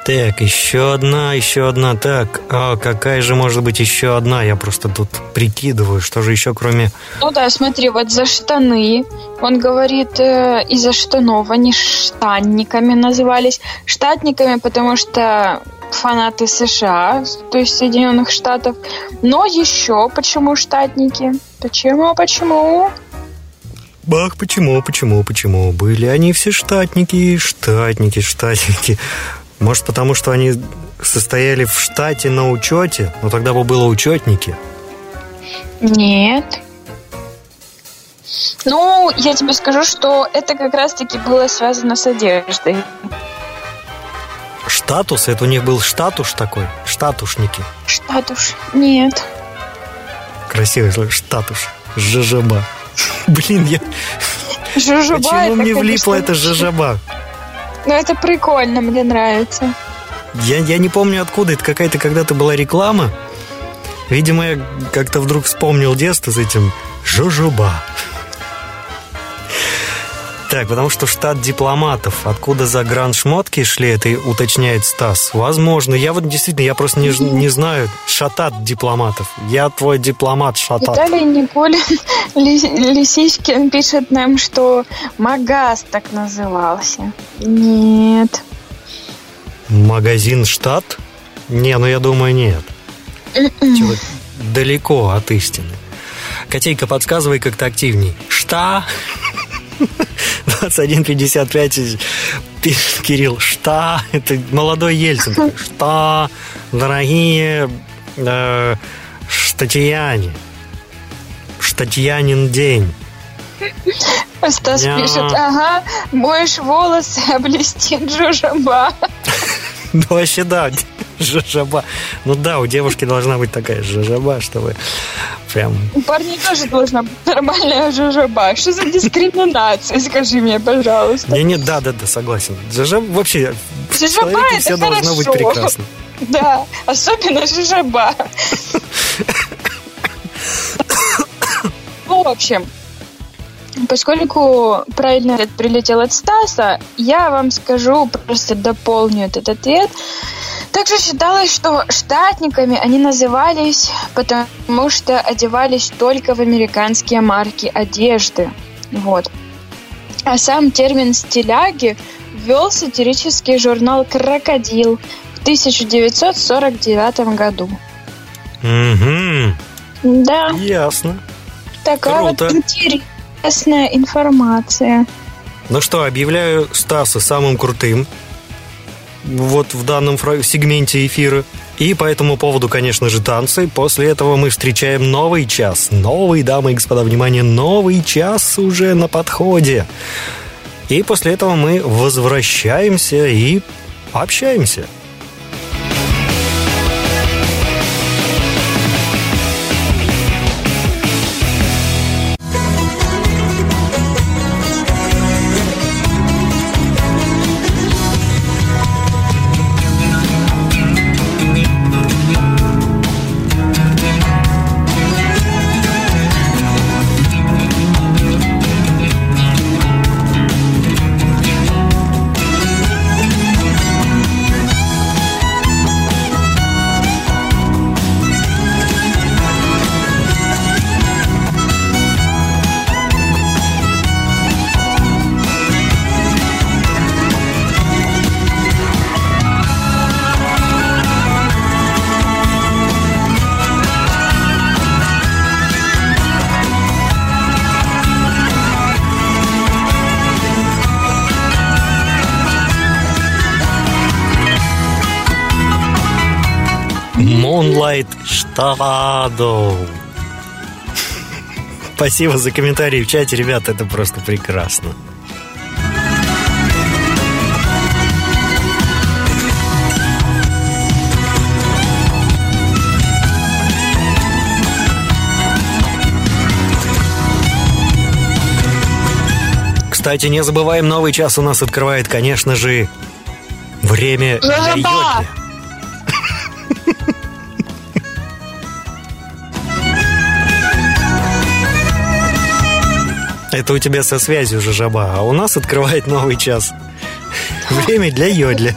Так, еще одна, еще одна. Так, а какая же может быть еще одна? Я просто тут прикидываю, что же еще кроме... Ну да, смотри, вот за штаны. Он говорит, э, из-за штанов они штанниками назывались. Штатниками, потому что фанаты США, то есть Соединенных Штатов. Но еще почему штатники? Почему, почему? Бах, почему, почему, почему? Были они все штатники, штатники, штатники. Может, потому что они состояли в штате на учете? Но тогда бы было учетники. Нет. Ну, я тебе скажу, что это как раз-таки было связано с одеждой. Штатус? Это у них был штатуш такой? Штатушники? Штатуш? Нет. Красивое слово. Штатуш. Жжаба. Блин, я... Жужуба Почему это, мне конечно, влипла эта жжаба? Ну, это прикольно, мне нравится. Я, я не помню откуда, это какая-то когда-то была реклама. Видимо, я как-то вдруг вспомнил детство с этим жужуба. Так, потому что штат дипломатов. Откуда за гранд шмотки шли, это уточняет Стас. Возможно. Я вот действительно, я просто не, не знаю. Шатат дипломатов. Я твой дипломат, шатат. Виталий Николин Ли- Лисичкин пишет нам, что Магаз так назывался. Нет. Магазин штат? Не, ну я думаю, нет. Чего далеко от истины. Котейка, подсказывай как-то активней. Что? 21.55 пишет Кирилл. Что? Это молодой Ельцин. Что? Дорогие э, штатияне. Штатьянин день. Стас Я- пишет, ага, моешь волосы, а блестит жужаба. Ну, вообще, да, жажаба. Ну да, у девушки должна быть такая жажаба, чтобы прям... У парней тоже должна быть нормальная жужаба. Что за дискриминация, скажи мне, пожалуйста. Не, не, да, да, да, согласен. Жажаба вообще Жажаба это все должно быть хорошо. прекрасно. Да, особенно жужаба. Ну, в общем, поскольку правильный ответ прилетел от Стаса, я вам скажу, просто дополню этот ответ. Также считалось, что штатниками они назывались, потому что одевались только в американские марки одежды. Вот. А сам термин «стиляги» ввел сатирический журнал «Крокодил» в 1949 году. Угу, Да, ясно. такая Круто. вот интересная информация. Ну что, объявляю Стаса самым крутым вот в данном сегменте эфира. И по этому поводу, конечно же, танцы. После этого мы встречаем новый час. Новый, дамы и господа, внимание, новый час уже на подходе. И после этого мы возвращаемся и общаемся. Moonlight Shadow. Спасибо за комментарии в чате, ребята, это просто прекрасно. Кстати, не забываем, новый час у нас открывает, конечно же, время для йоги. Это у тебя со связью же жаба, а у нас открывает новый час. Время для йодля.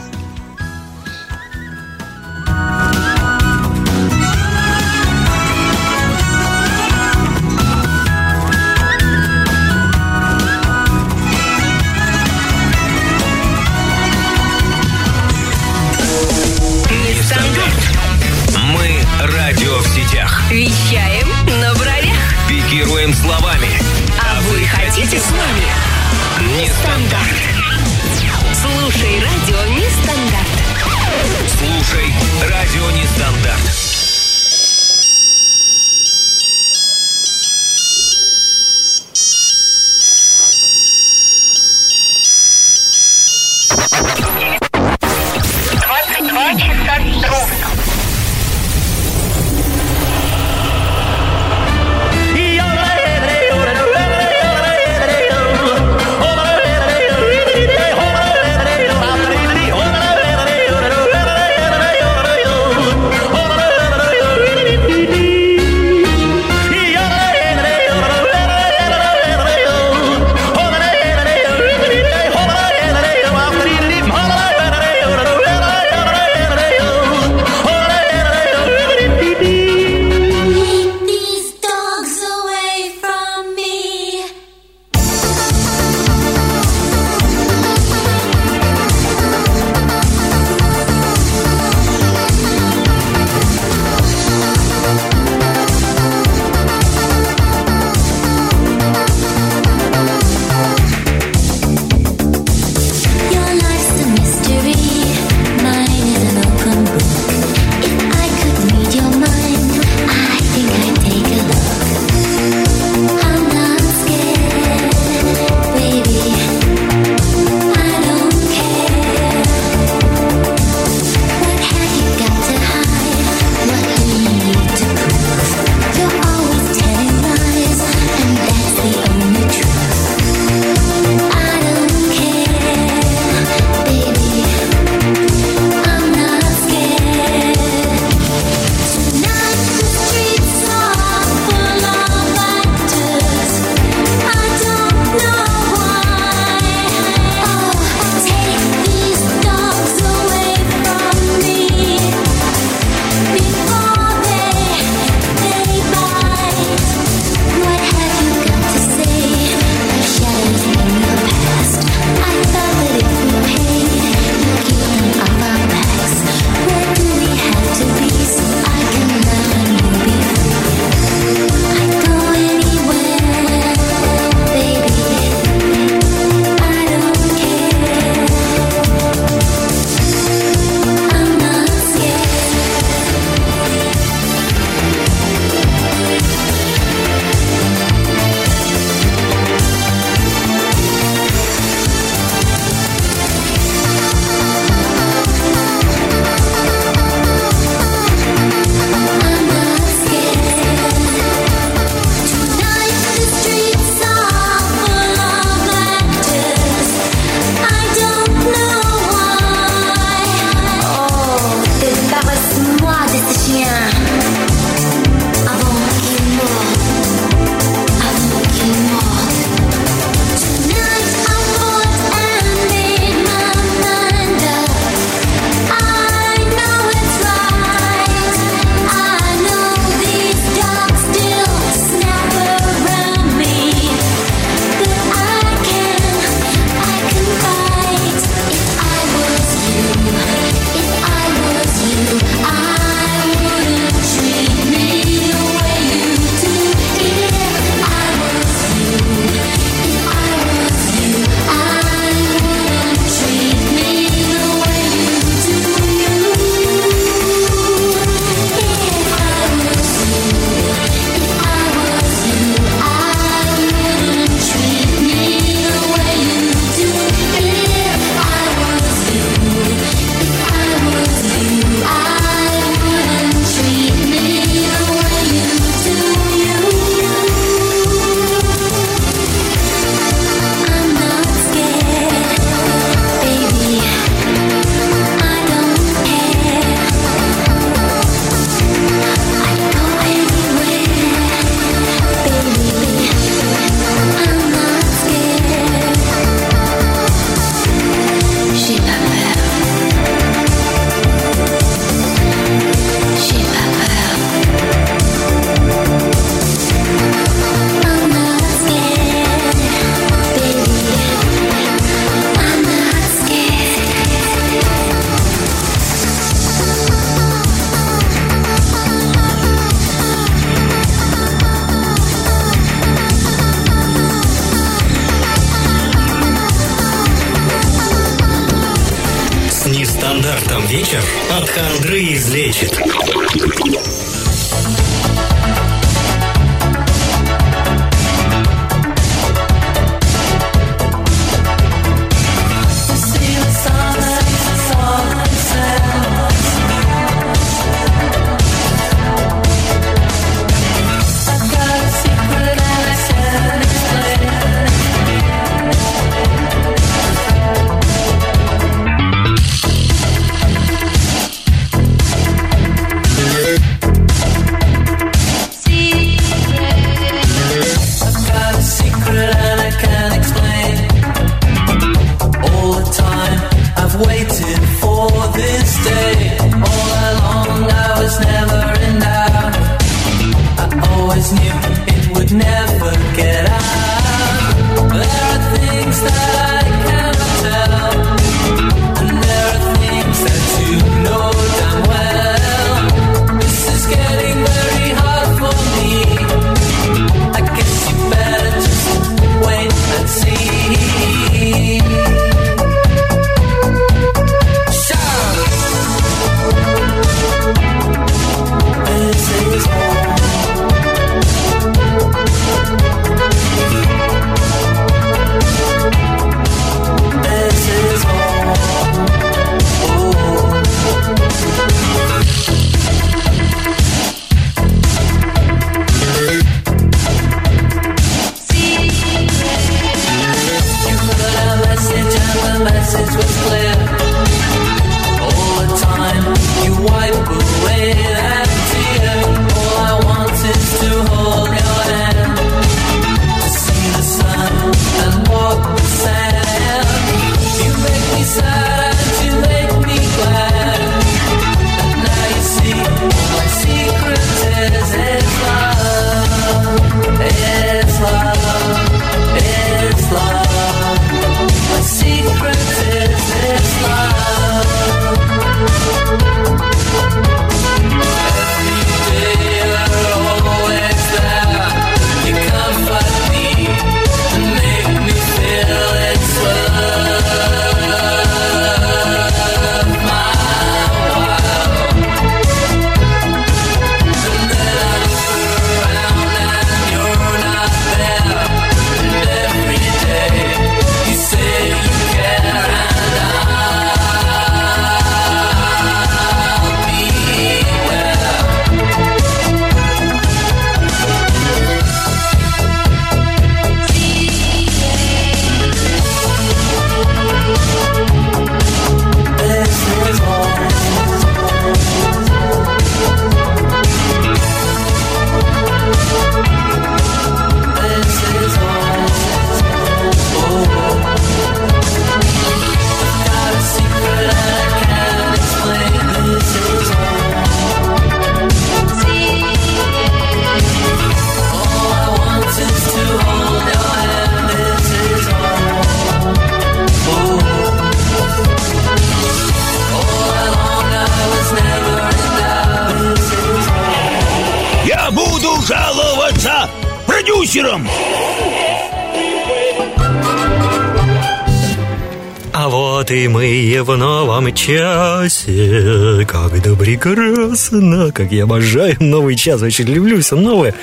Прекрасно, как я обожаю новый час. Очень люблю все новое.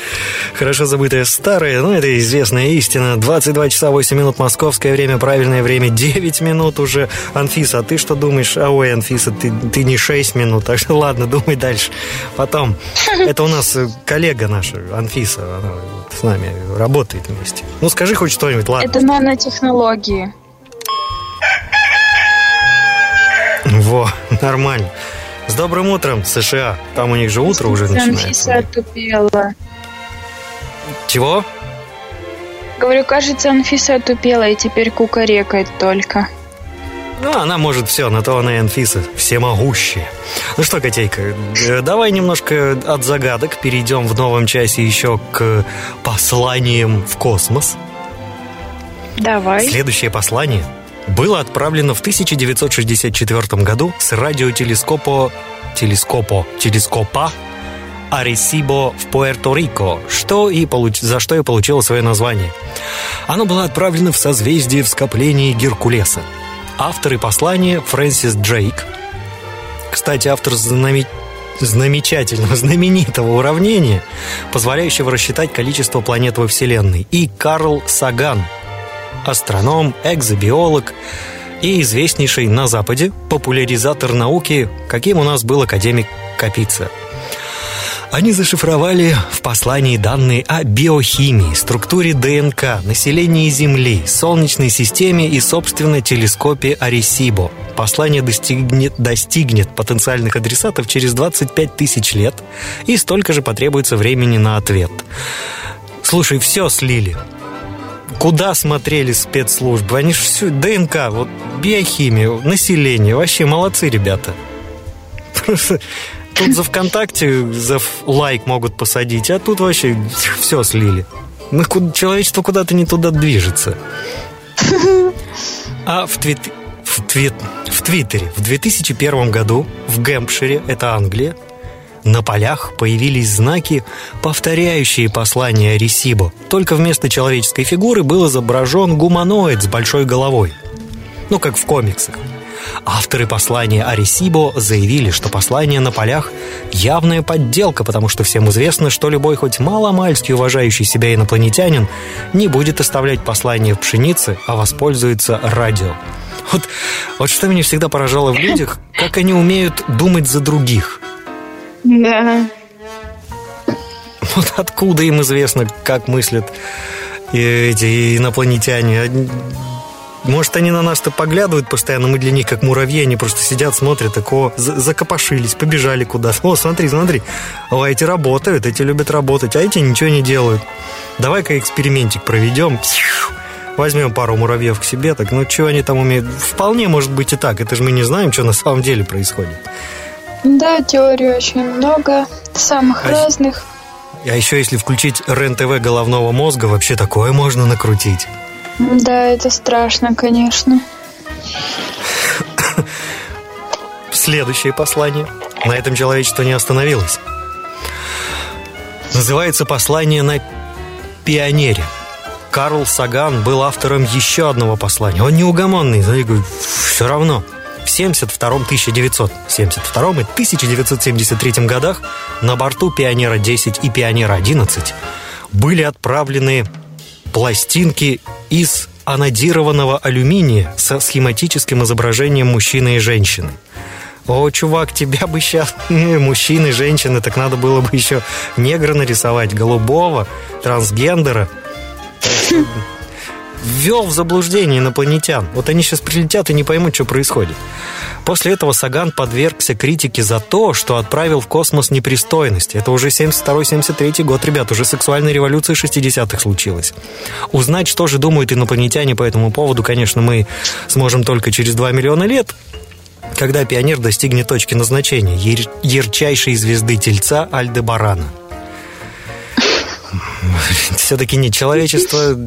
Хорошо забытое старое, но это известная истина. 22 часа 8 минут московское время, правильное время 9 минут уже. Анфиса, а ты что думаешь? А ой, Анфиса, ты, ты не 6 минут, так что ладно, думай дальше. Потом. Это у нас коллега наша, Анфиса, она вот с нами работает вместе. Ну скажи хоть что-нибудь, ладно. Это нанотехнологии. Во, нормально. С добрым утром, США. Там у них же утро уже Анфиса начинается. отупела. Чего? Говорю, кажется, Анфиса отупела и теперь кукарекает только. Ну, она может все, на то она и Анфиса, всемогущая. Ну что, Котейка, э, давай немножко от загадок перейдем в новом часе еще к посланиям в космос. Давай. Следующее послание было отправлено в 1964 году с радиотелескопа телескопа, телескопа Аресибо в Пуэрто-Рико, что и получ... за что и получило свое название. Оно было отправлено в созвездие в скоплении Геркулеса. Авторы послания Фрэнсис Дрейк Кстати, автор знаме- замечательного, знаменитого уравнения, позволяющего рассчитать количество планет во Вселенной, и Карл Саган, астроном, экзобиолог и известнейший на Западе популяризатор науки, каким у нас был академик Капица. Они зашифровали в послании данные о биохимии, структуре ДНК, населении Земли, Солнечной системе и, собственно, телескопе Аресибо. Послание достигнет, достигнет потенциальных адресатов через 25 тысяч лет, и столько же потребуется времени на ответ. Слушай, все слили. Куда смотрели спецслужбы? Они же всю ДНК, вот биохимию, население. Вообще молодцы ребята. Просто тут за ВКонтакте за лайк могут посадить, а тут вообще все слили. Мы, человечество куда-то не туда движется. А в, твит, в, твит, в Твиттере в 2001 году в Гэмпшире, это Англия, на полях появились знаки, повторяющие послание Ресибо. Только вместо человеческой фигуры был изображен гуманоид с большой головой. Ну, как в комиксах. Авторы послания Аресибо заявили, что послание на полях – явная подделка, потому что всем известно, что любой хоть мало-мальски уважающий себя инопланетянин не будет оставлять послание в пшенице, а воспользуется радио. Вот, вот что меня всегда поражало в людях, как они умеют думать за других. Да. Вот откуда им известно, как мыслят эти инопланетяне? Может, они на нас-то поглядывают постоянно, мы для них как муравьи, они просто сидят, смотрят, так, о, за- закопошились, побежали куда-то. О, смотри, смотри, о, эти работают, эти любят работать, а эти ничего не делают. Давай-ка экспериментик проведем. Возьмем пару муравьев к себе, так, ну, что они там умеют? Вполне может быть и так, это же мы не знаем, что на самом деле происходит. Да, теорий очень много, самых А разных. А еще если включить РЕН-ТВ головного мозга, вообще такое можно накрутить. Да, это страшно, конечно. Следующее послание. На этом человечество не остановилось. Называется «Послание на пионере». Карл Саган был автором еще одного послания. Он неугомонный, знаете, говорю, все равно. В 72-м, 1972 и 1973 годах на борту «Пионера-10» и «Пионера-11» были отправлены пластинки из анодированного алюминия со схематическим изображением мужчины и женщины. О, чувак, тебя бы сейчас мужчины, женщины, так надо было бы еще негра нарисовать, голубого, трансгендера. Ввел в заблуждение инопланетян. Вот они сейчас прилетят и не поймут, что происходит. После этого Саган подвергся критике за то, что отправил в космос непристойность. Это уже 72-73 год, ребят, уже сексуальная революция 60-х случилась. Узнать, что же думают инопланетяне по этому поводу, конечно, мы сможем только через 2 миллиона лет, когда пионер достигнет точки назначения, яр- ярчайшей звезды Тельца Альдебарана. Все-таки не человечество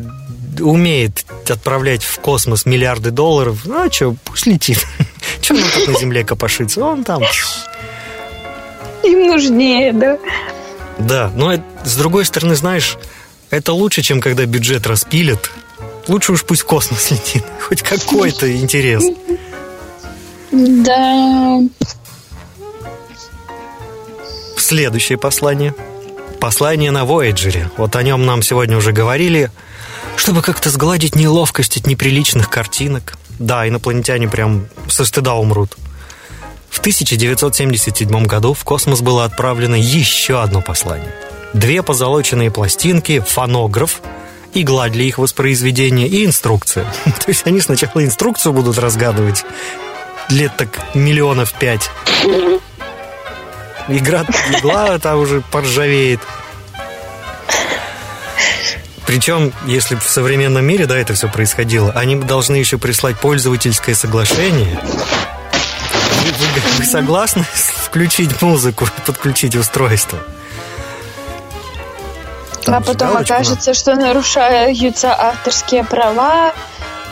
умеет отправлять в космос миллиарды долларов. Ну, а что, пусть летит. Что он тут на Земле копошится? Он там... Им нужнее, да? Да, но это- с другой стороны, знаешь, это лучше, чем когда бюджет распилят. Лучше уж пусть космос летит. Хоть какой-то интерес. Да. Следующее послание. Послание на Вояджере. Вот о нем нам сегодня уже говорили. Чтобы как-то сгладить неловкость от неприличных картинок. Да, инопланетяне прям со стыда умрут. В 1977 году в космос было отправлено еще одно послание. Две позолоченные пластинки, фонограф, игла для их воспроизведения и инструкция. То есть они сначала инструкцию будут разгадывать лет так миллионов пять. Игра, игла там уже поржавеет. Причем, если в современном мире, да, это все происходило, они должны еще прислать пользовательское соглашение. Вы, вы- согласны включить музыку подключить устройство? Там а потом галочку окажется, что нарушаются авторские права,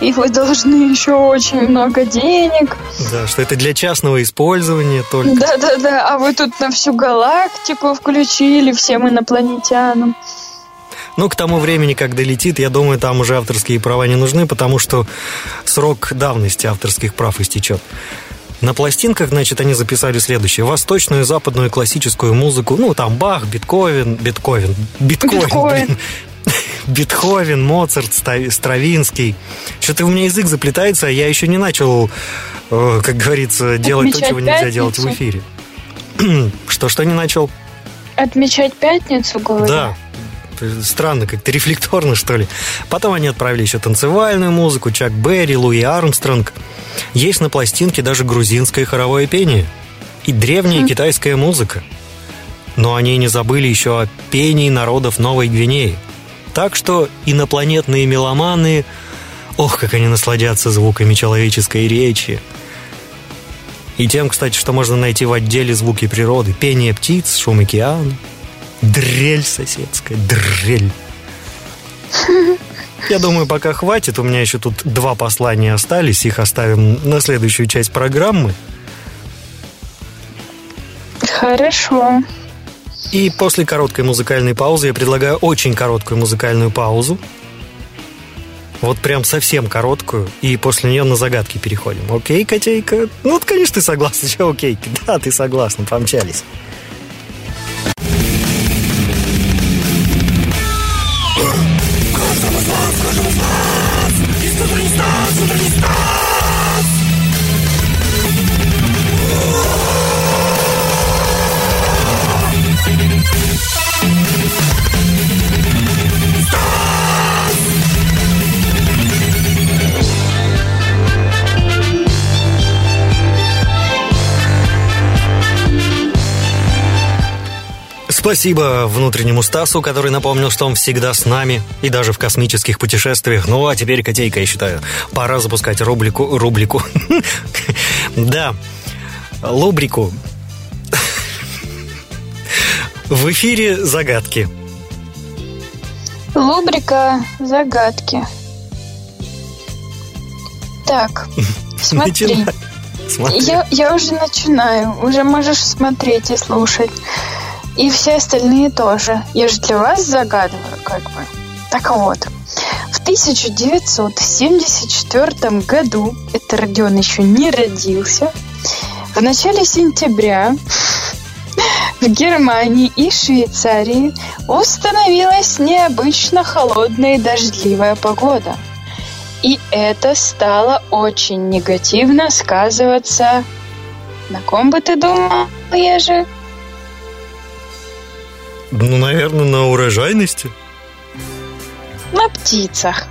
и вы должны еще очень много денег. Да, что это для частного использования только. Да-да-да, а вы тут на всю галактику включили всем инопланетянам. Ну, к тому времени, как долетит, я думаю, там уже авторские права не нужны, потому что срок давности авторских прав истечет. На пластинках, значит, они записали следующее. Восточную западную классическую музыку. Ну, там Бах, Бетковен, Бетковен, Биткоин, Биткоин. блин. Бетховен, Моцарт, Стравинский. Что-то у меня язык заплетается, а я еще не начал, э, как говорится, делать то, чего нельзя делать в эфире. Что-что не начал? Отмечать пятницу, говорю. Да. Странно, как-то рефлекторно, что ли. Потом они отправили еще танцевальную музыку, Чак Берри, Луи Армстронг. Есть на пластинке даже грузинское хоровое пение и древняя китайская музыка. Но они не забыли еще о пении народов Новой Гвинеи. Так что инопланетные меломаны, ох, как они насладятся звуками человеческой речи. И тем, кстати, что можно найти в отделе звуки природы. Пение птиц, шум океана, дрель соседская, дрель. Я думаю, пока хватит. У меня еще тут два послания остались. Их оставим на следующую часть программы. Хорошо. И после короткой музыкальной паузы я предлагаю очень короткую музыкальную паузу. Вот прям совсем короткую. И после нее на загадки переходим. Окей, котейка? Ну, вот, конечно, ты согласна. Че, окей? Да, ты согласна. Помчались. Спасибо внутреннему Стасу, который напомнил, что он всегда с нами и даже в космических путешествиях. Ну, а теперь, котейка, я считаю, пора запускать рубрику... Рубрику. Да, лубрику. В эфире загадки. Лубрика «Загадки». Так, смотри. Смотри. Я, я уже начинаю. Уже можешь смотреть и слушать. И все остальные тоже. Я же для вас загадываю, как бы. Так вот. В 1974 году, это Родион еще не родился, в начале сентября в Германии и Швейцарии установилась необычно холодная и дождливая погода. И это стало очень негативно сказываться. На ком бы ты думал, Ежи? Ну, наверное, на урожайности. На птицах.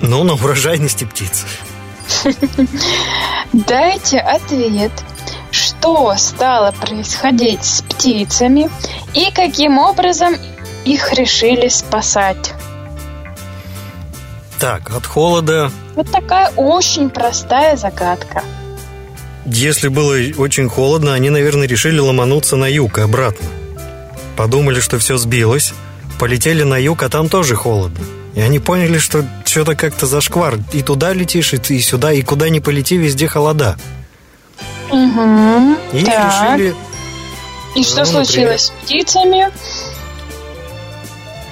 Ну, на урожайности птиц. Дайте ответ, что стало происходить с птицами и каким образом их решили спасать. Так, от холода Вот такая очень простая загадка. Если было очень холодно, они, наверное, решили ломануться на юг и обратно. Подумали, что все сбилось, полетели на юг, а там тоже холодно. И они поняли, что что-то как-то зашквар. И туда летишь, и, сюда, и куда ни полети, везде холода. Угу. И так. решили... И что ну, случилось с птицами?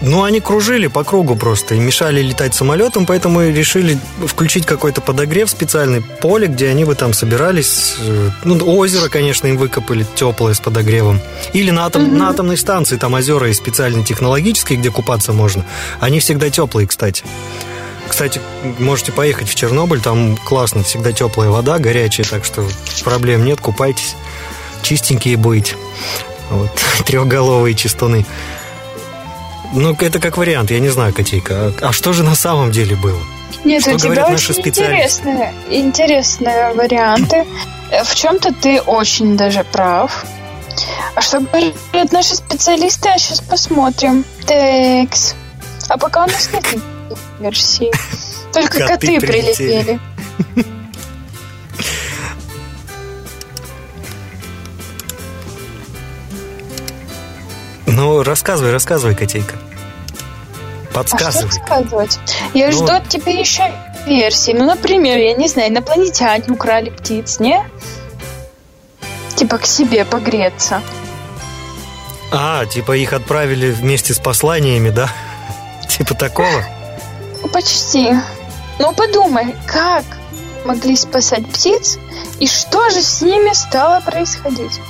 Ну, они кружили по кругу просто и мешали летать самолетом, поэтому и решили включить какой-то подогрев специальный поле, где они бы там собирались. Э, Ну, озеро, конечно, им выкопали теплое с подогревом. Или на, атом, на атомной станции, там озера есть специально технологические, где купаться можно. Они всегда теплые, кстати. Кстати, можете поехать в Чернобыль, там классно, всегда теплая вода, горячая, так что проблем нет, купайтесь. Чистенькие будете. Вот, трехголовые чистуны. Ну, это как вариант, я не знаю, Котейка. А, а что же на самом деле было? Нет, Что у тебя очень интересные, интересные варианты. Э, В чем-то ты очень даже прав. А что говорят наши специалисты, а сейчас посмотрим. Текс. А пока у нас нет версий. Только Коты коты прилетели. прилетели. Ну, рассказывай, рассказывай, Котейка. А что Подсказывай. рассказывать? Я Ну- жду от тебя еще версии. Ну, например, я не знаю, инопланетяне украли птиц, не? Типа к себе погреться. А, типа их отправили вместе с посланиями, да? Типа такого? Ну, Почти. Ну, подумай, как могли спасать птиц, и что же с ними стало происходить?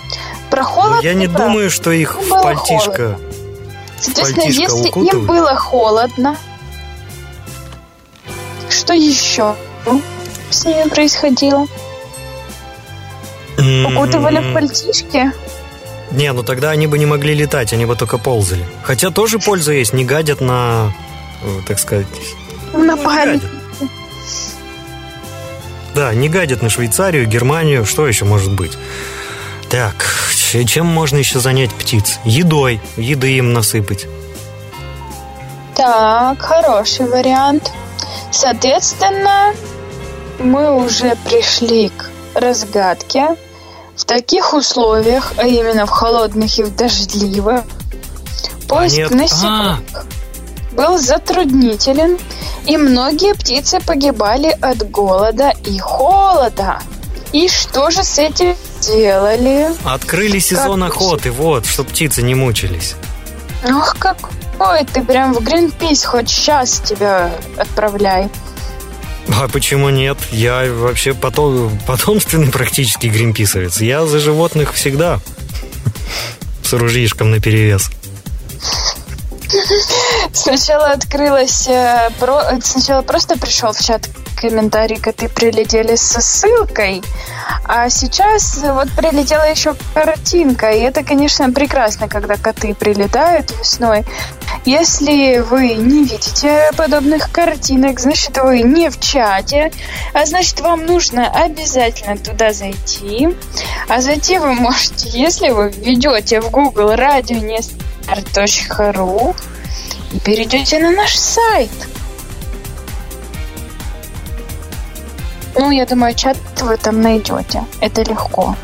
Про холод Я не прав. думаю, что их Им в пальтишко... холодно. Соответственно, пальтишко если им укутывают. было холодно, что еще с ними происходило? Укутывали в пальтишки? Не, ну тогда они бы не могли летать, они бы только ползали. Хотя тоже польза есть, не гадят на, э, так сказать... На память. Да, не гадят на Швейцарию, Германию, что еще может быть? Так, чем можно еще занять птиц? Едой, еды им насыпать. Так, хороший вариант. Соответственно, мы уже пришли к разгадке. В таких условиях, а именно в холодных и в дождливых, поиск Нет. насекомых был затруднителен, и многие птицы погибали от голода и холода. И что же с этим делали? Открыли сезон Как- охоты, вот, чтоб птицы не мучились. Ох, какой ты прям в Гринпис хоть сейчас тебя отправляй. А почему нет? Я вообще потом, потомственный практически гринписовец. Я за животных всегда. С ружьишком наперевес. Сначала открылась... э, про- Сначала просто пришел в чат комментарий, коты прилетели со ссылкой, а сейчас вот прилетела еще картинка, и это, конечно, прекрасно, когда коты прилетают весной. Если вы не видите подобных картинок, значит, вы не в чате, а значит, вам нужно обязательно туда зайти. А зайти вы можете, если вы введете в Google radio.ru и перейдете на наш сайт. Ну, я думаю, чат вы там найдете. Это легко.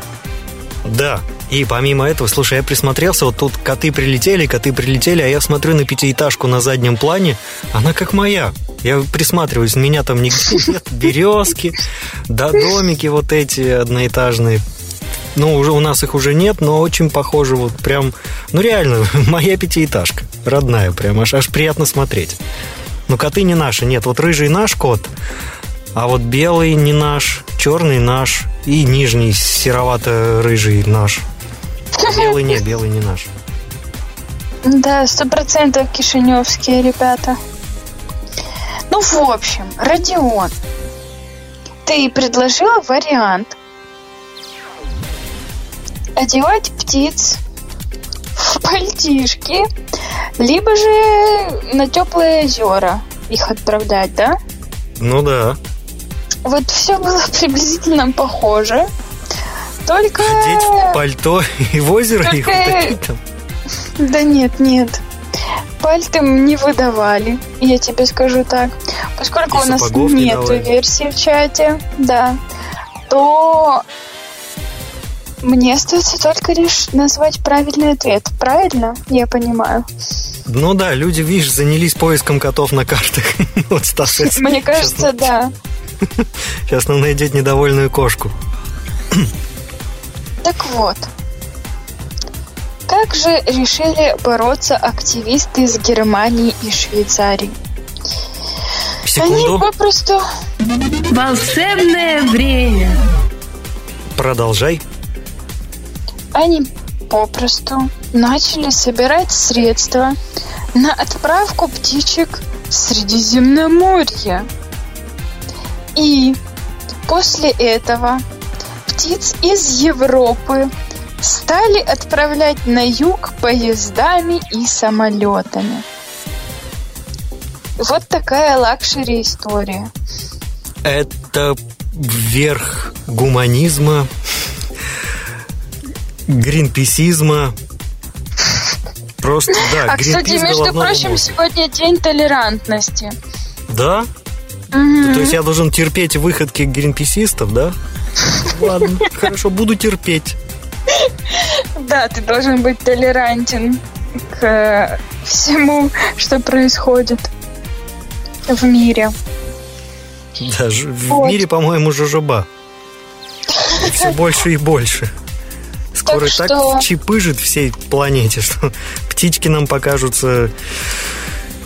Да. И помимо этого, слушай, я присмотрелся, вот тут коты прилетели, коты прилетели, а я смотрю на пятиэтажку на заднем плане, она как моя. Я присматриваюсь, меня там нигде нет, березки, да домики вот эти одноэтажные. Ну, уже у нас их уже нет, но очень похоже, вот прям, ну реально, моя пятиэтажка, родная, прям аж, аж приятно смотреть. Но коты не наши, нет, вот рыжий наш кот, а вот белый не наш, черный наш и нижний серовато-рыжий наш. Белый не, белый не наш. Да, сто процентов кишиневские ребята. Ну, в общем, Родион, ты предложила вариант одевать птиц в пальтишки, либо же на теплые озера их отправлять, да? Ну да. Вот все было приблизительно похоже. Только... Одеть в пальто и в озеро их Только- утопить там. Да нет, нет. Пальтом не выдавали, я тебе скажу так. Поскольку И у нас не нет давали. версии в чате, да, то мне остается только лишь назвать правильный ответ. Правильно? Я понимаю. Ну да, люди, видишь, занялись поиском котов на картах. Вот Стас Мне кажется, да. Сейчас нам найдет недовольную кошку. Так вот. Как же решили бороться активисты из Германии и Швейцарии? Они Секунду, попросту Волшебное время. продолжай. Они попросту начали собирать средства на отправку птичек в Средиземноморье. И после этого птиц из Европы стали отправлять на юг поездами и самолетами. Вот такая luxury история. Это верх гуманизма, гринписизма. Просто, да, а, кстати, между прочим, мозга. сегодня день толерантности. Да? Мгм. То есть я должен терпеть выходки гринписистов, да? Ладно, хорошо, буду терпеть. Да, ты должен быть толерантен к э, всему, что происходит в мире. Да, в Вот. мире, по-моему, жожоба. Все больше и больше. Скоро Так так, что- чипыжит всей планете, что птички нам покажутся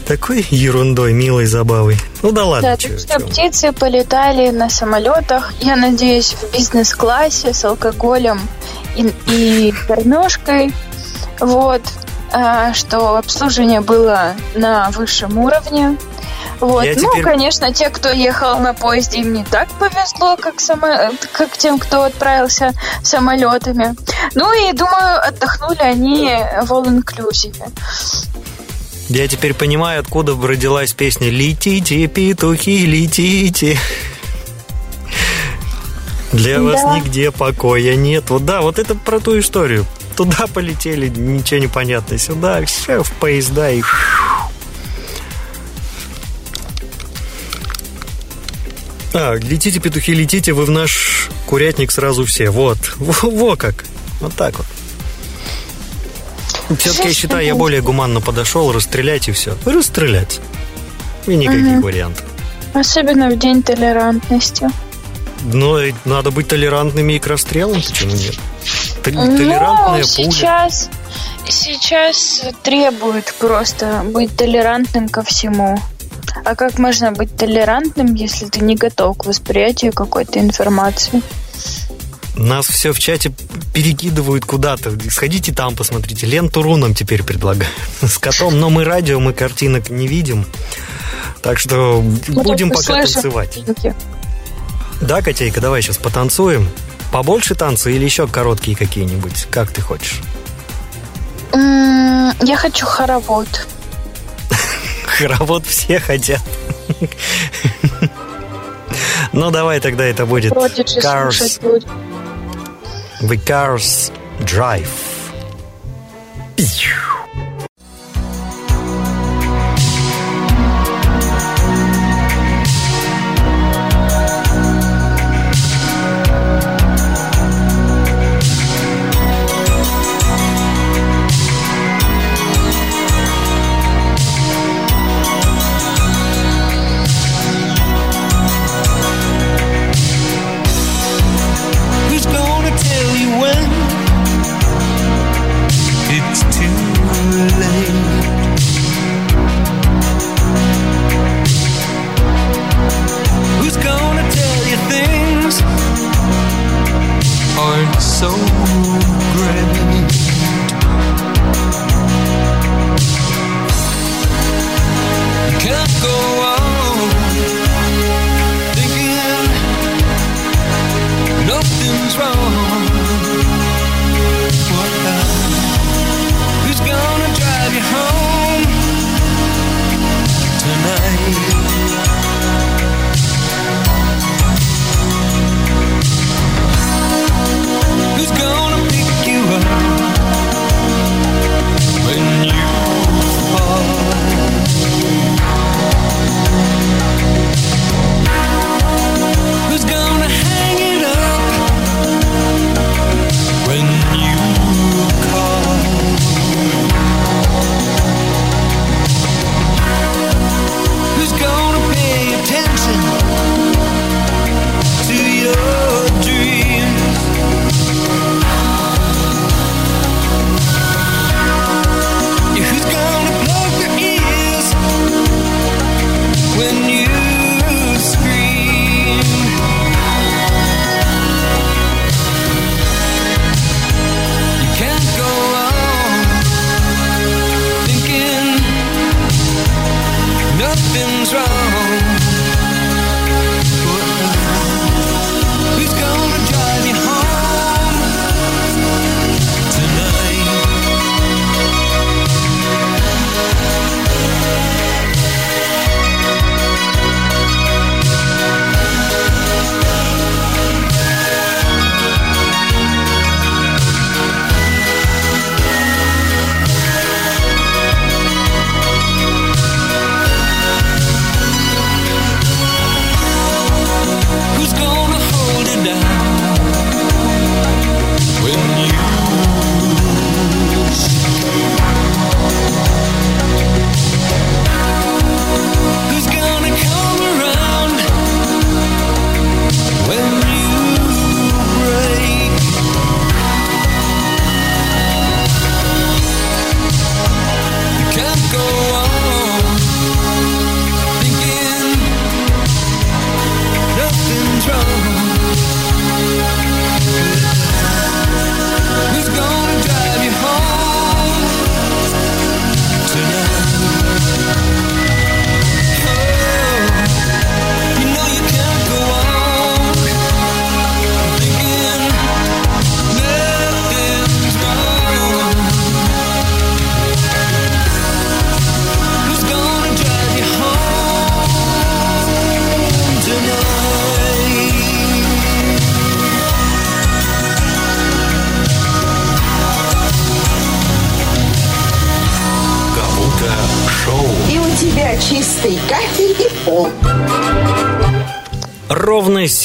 такой ерундой, милой забавой. Ну да ладно, Да, чё- так что птицы полетали на самолетах, я надеюсь, в бизнес-классе с алкоголем и, и кормежкой. Вот. А, что обслуживание было на высшем уровне. Вот. Я ну, теперь- конечно, те, кто ехал на поезде, им не так повезло, как, само... как тем, кто отправился самолетами. Ну и, думаю, отдохнули они в all-inclusive. Я теперь понимаю, откуда родилась песня «Летите, петухи, летите». Для вас Да. нигде покоя нет. Вот да, вот это про ту историю. Туда полетели, ничего не понятно. Сюда, все в поезда и... А, летите, петухи, летите, вы в наш курятник сразу все. Вот, во, во как. Вот так вот. Все-таки я считаю, я более гуманно подошел, расстрелять и все. Расстрелять. И никаких Мгм. вариантов. Особенно в день толерантности. Но надо быть толерантными и к расстрелам, почему нет? Тол- Толерантная ну, пуля. сейчас, сейчас требует просто быть толерантным ко всему. А как можно быть толерантным, если ты не готов к восприятию какой-то информации? Нас все в чате перекидывают куда-то. Сходите там, посмотрите. Ленту Ру нам теперь предлагают. С котом, но мы радио, мы картинок не видим. Так что Ну, будем пока слышим танцевать. Да, Котейка, давай сейчас потанцуем. Побольше танца или еще короткие какие-нибудь? Как ты хочешь? Я хочу хоровод. Хоровод все хотят. Ну, давай тогда это будет Cars. The Cars Drive.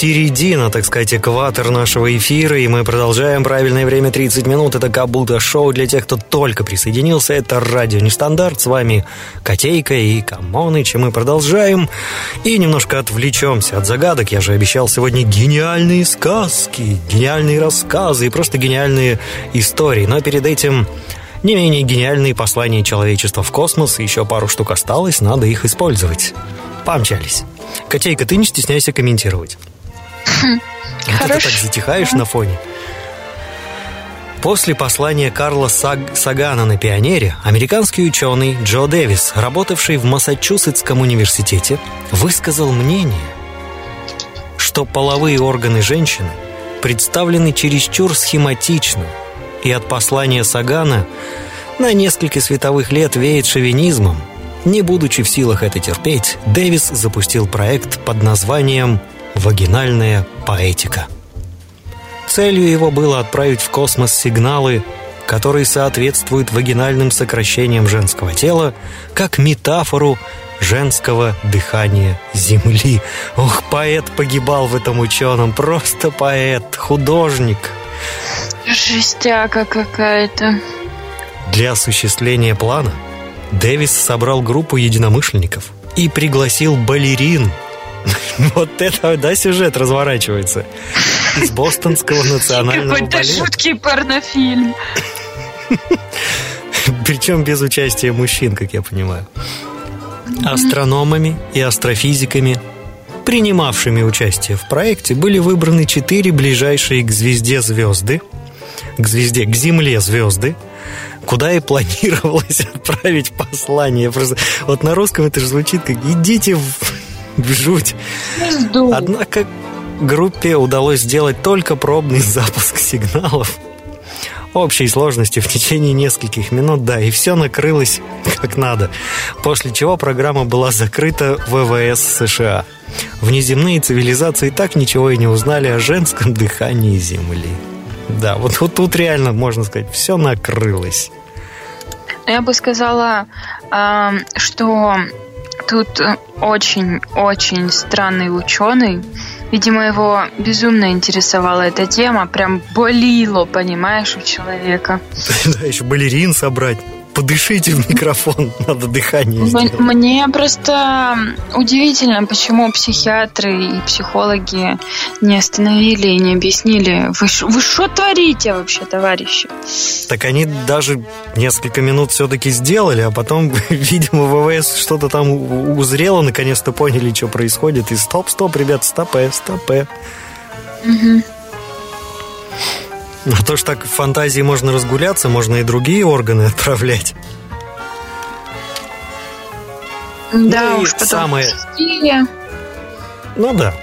Середина, так сказать, экватор нашего эфира, и мы продолжаем. Правильное время 30 минут. Это Кабута Шоу для тех, кто только присоединился. Это радио Нестандарт. С вами Котейка и Камоныч, и мы продолжаем. И немножко отвлечемся от загадок. Я же обещал сегодня гениальные сказки, гениальные рассказы и просто гениальные истории. Но перед этим не менее гениальные послания человечества в космос. Еще пару штук осталось, надо их использовать. Помчались. Котейка, ты не стесняйся комментировать. Вот ты так затихаешь на фоне. После послания Карла Саг- Сагана на пионере, американский ученый Джо Дэвис, работавший в Массачусетском университете, высказал мнение, что половые органы женщины представлены чересчур схематично, и от послания Сагана на несколько световых лет веет шовинизмом. Не будучи в силах это терпеть, Дэвис запустил проект под названием «Вагинальная поэтика». Целью его было отправить в космос сигналы, которые соответствуют вагинальным сокращениям женского тела, как метафору женского дыхания Земли. Ох, поэт погибал в этом ученом, просто поэт, художник. Жестяка какая-то. Для осуществления плана Дэвис собрал группу единомышленников и пригласил балерин. Вот это, да, сюжет разворачивается. Из Бостонского национального Какой-то жуткий порнофильм. Причем без участия мужчин, как я понимаю. Астрономами и астрофизиками, принимавшими участие в проекте, были выбраны четыре ближайшие к звезде звезды, к звезде, к Земле звезды, куда и планировалось отправить послание. Просто вот на русском это же звучит как «идите в, жуть». Однако группе удалось сделать только пробный запуск сигналов общей сложностью в течение нескольких минут, да, и все накрылось как надо. После чего программа была закрыта ВВС США. Внеземные цивилизации так ничего и не узнали о женском дыхании Земли. Да, вот, вот тут реально, можно сказать, все накрылось. Я бы сказала, что тут очень-очень странный ученый. Видимо, его безумно интересовала эта тема. Прям болило, понимаешь, у человека. Да, еще балерин собрать. Подышите в микрофон, надо дыхание сделать. Мне просто удивительно, почему психиатры и психологи не остановили и не объяснили. Вы что творите вообще, товарищи? Так они даже несколько минут все-таки сделали, а потом, видимо, ВВС что-то там узрело, наконец-то поняли, что происходит. И стоп, стоп, ребят, стопэ, стопэ. Мгм. А то ж так в фантазии можно разгуляться, можно и другие органы отправлять. Да Ну уж, потом самое- пустили. Ну да.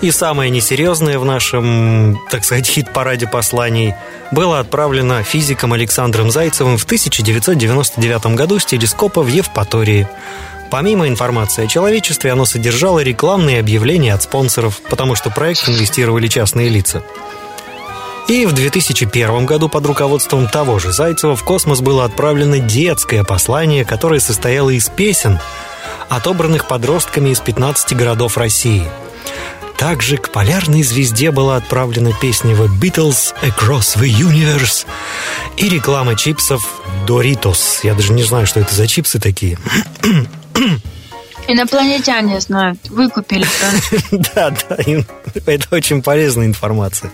И самое несерьезное в нашем, так сказать, хит-параде посланий было отправлено физиком Александром Зайцевым в 1999 году с телескопа в Евпатории. Помимо информации о человечестве, оно содержало рекламные объявления от спонсоров, потому что проект инвестировали частные лица. И в 2001 году под руководством того же Зайцева в космос было отправлено детское послание, которое состояло из песен, отобранных подростками из 15 городов России. Также к полярной звезде была отправлена песня The Beatles Across the Universe и реклама чипсов Doritos. Я даже не знаю, что это за чипсы такие. Инопланетяне знают, выкупили. Да, да, это очень полезная информация.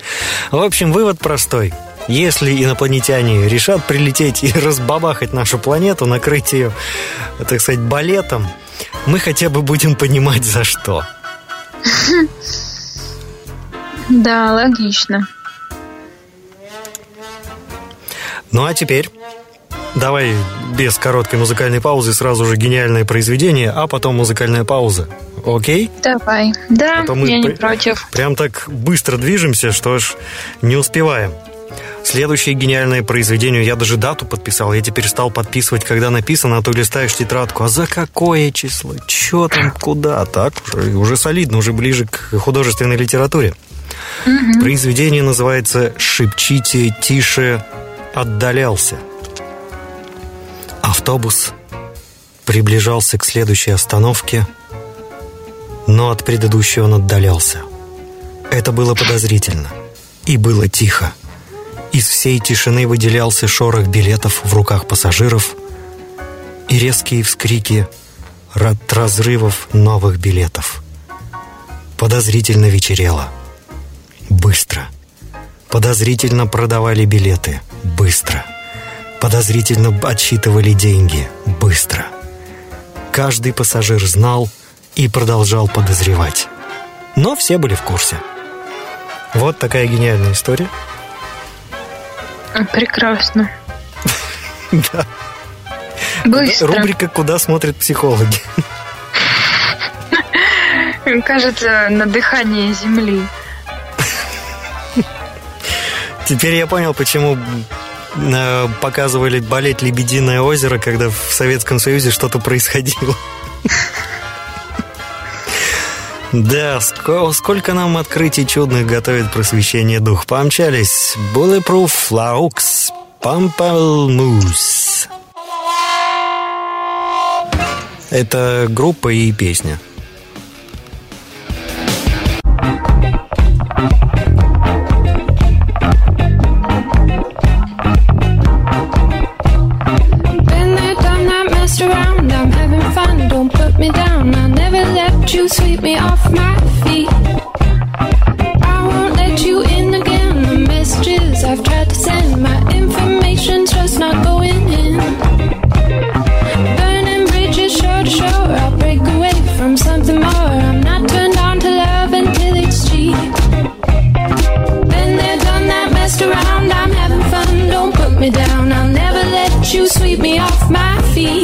В общем, вывод простой. Если инопланетяне решат прилететь и разбабахать нашу планету, накрыть ее, так сказать, балетом, мы хотя бы будем понимать, за что. Да, логично. Ну а теперь давай без короткой музыкальной паузы сразу же гениальное произведение, а потом музыкальная пауза. Окей? Давай. Да, А то мы я не при- против. Прям так быстро движемся, что ж не успеваем. Следующее гениальное произведение, я даже дату подписал, я теперь стал подписывать, когда написано, а то листаешь тетрадку, а за какое число, чё там, куда, так уже, уже солидно, уже ближе к художественной литературе. Произведение называется «Шепчите тише отдалялся». Автобус приближался к следующей остановке, но от предыдущей он отдалялся. Это было подозрительно. И было тихо. Из всей тишины выделялся шорох билетов в руках пассажиров и резкие вскрики от разрывов новых билетов. Подозрительно вечерело. Быстро. Подозрительно продавали билеты. Быстро. Подозрительно отсчитывали деньги. Быстро. Каждый пассажир знал и продолжал подозревать. Но все были в курсе. Вот такая гениальная история. Прекрасно. Да. Быстро. Рубрика «Куда смотрят психологи». Кажется, на дыхание земли. Теперь я понял, почему показывали болеть Лебединое озеро, когда в Советском Союзе что-то происходило. Да, ско- сколько нам открытий чудных готовит просвещение дух. Помчались. Bulletproof Laux Pamplemousse. Это группа и песня. Been messed around. I'm having fun. Don't put me down. I'll never let you sweep me off my feet. I won't let you in again. The messages I've tried to send, my information's just not going in. Burning bridges, shore to shore. I'll break away from something more. I'm not turned on to love until it's cheap. Been there, done that, messed around. I'm having fun. Don't put me down. I'll never let you sweep me off my feet.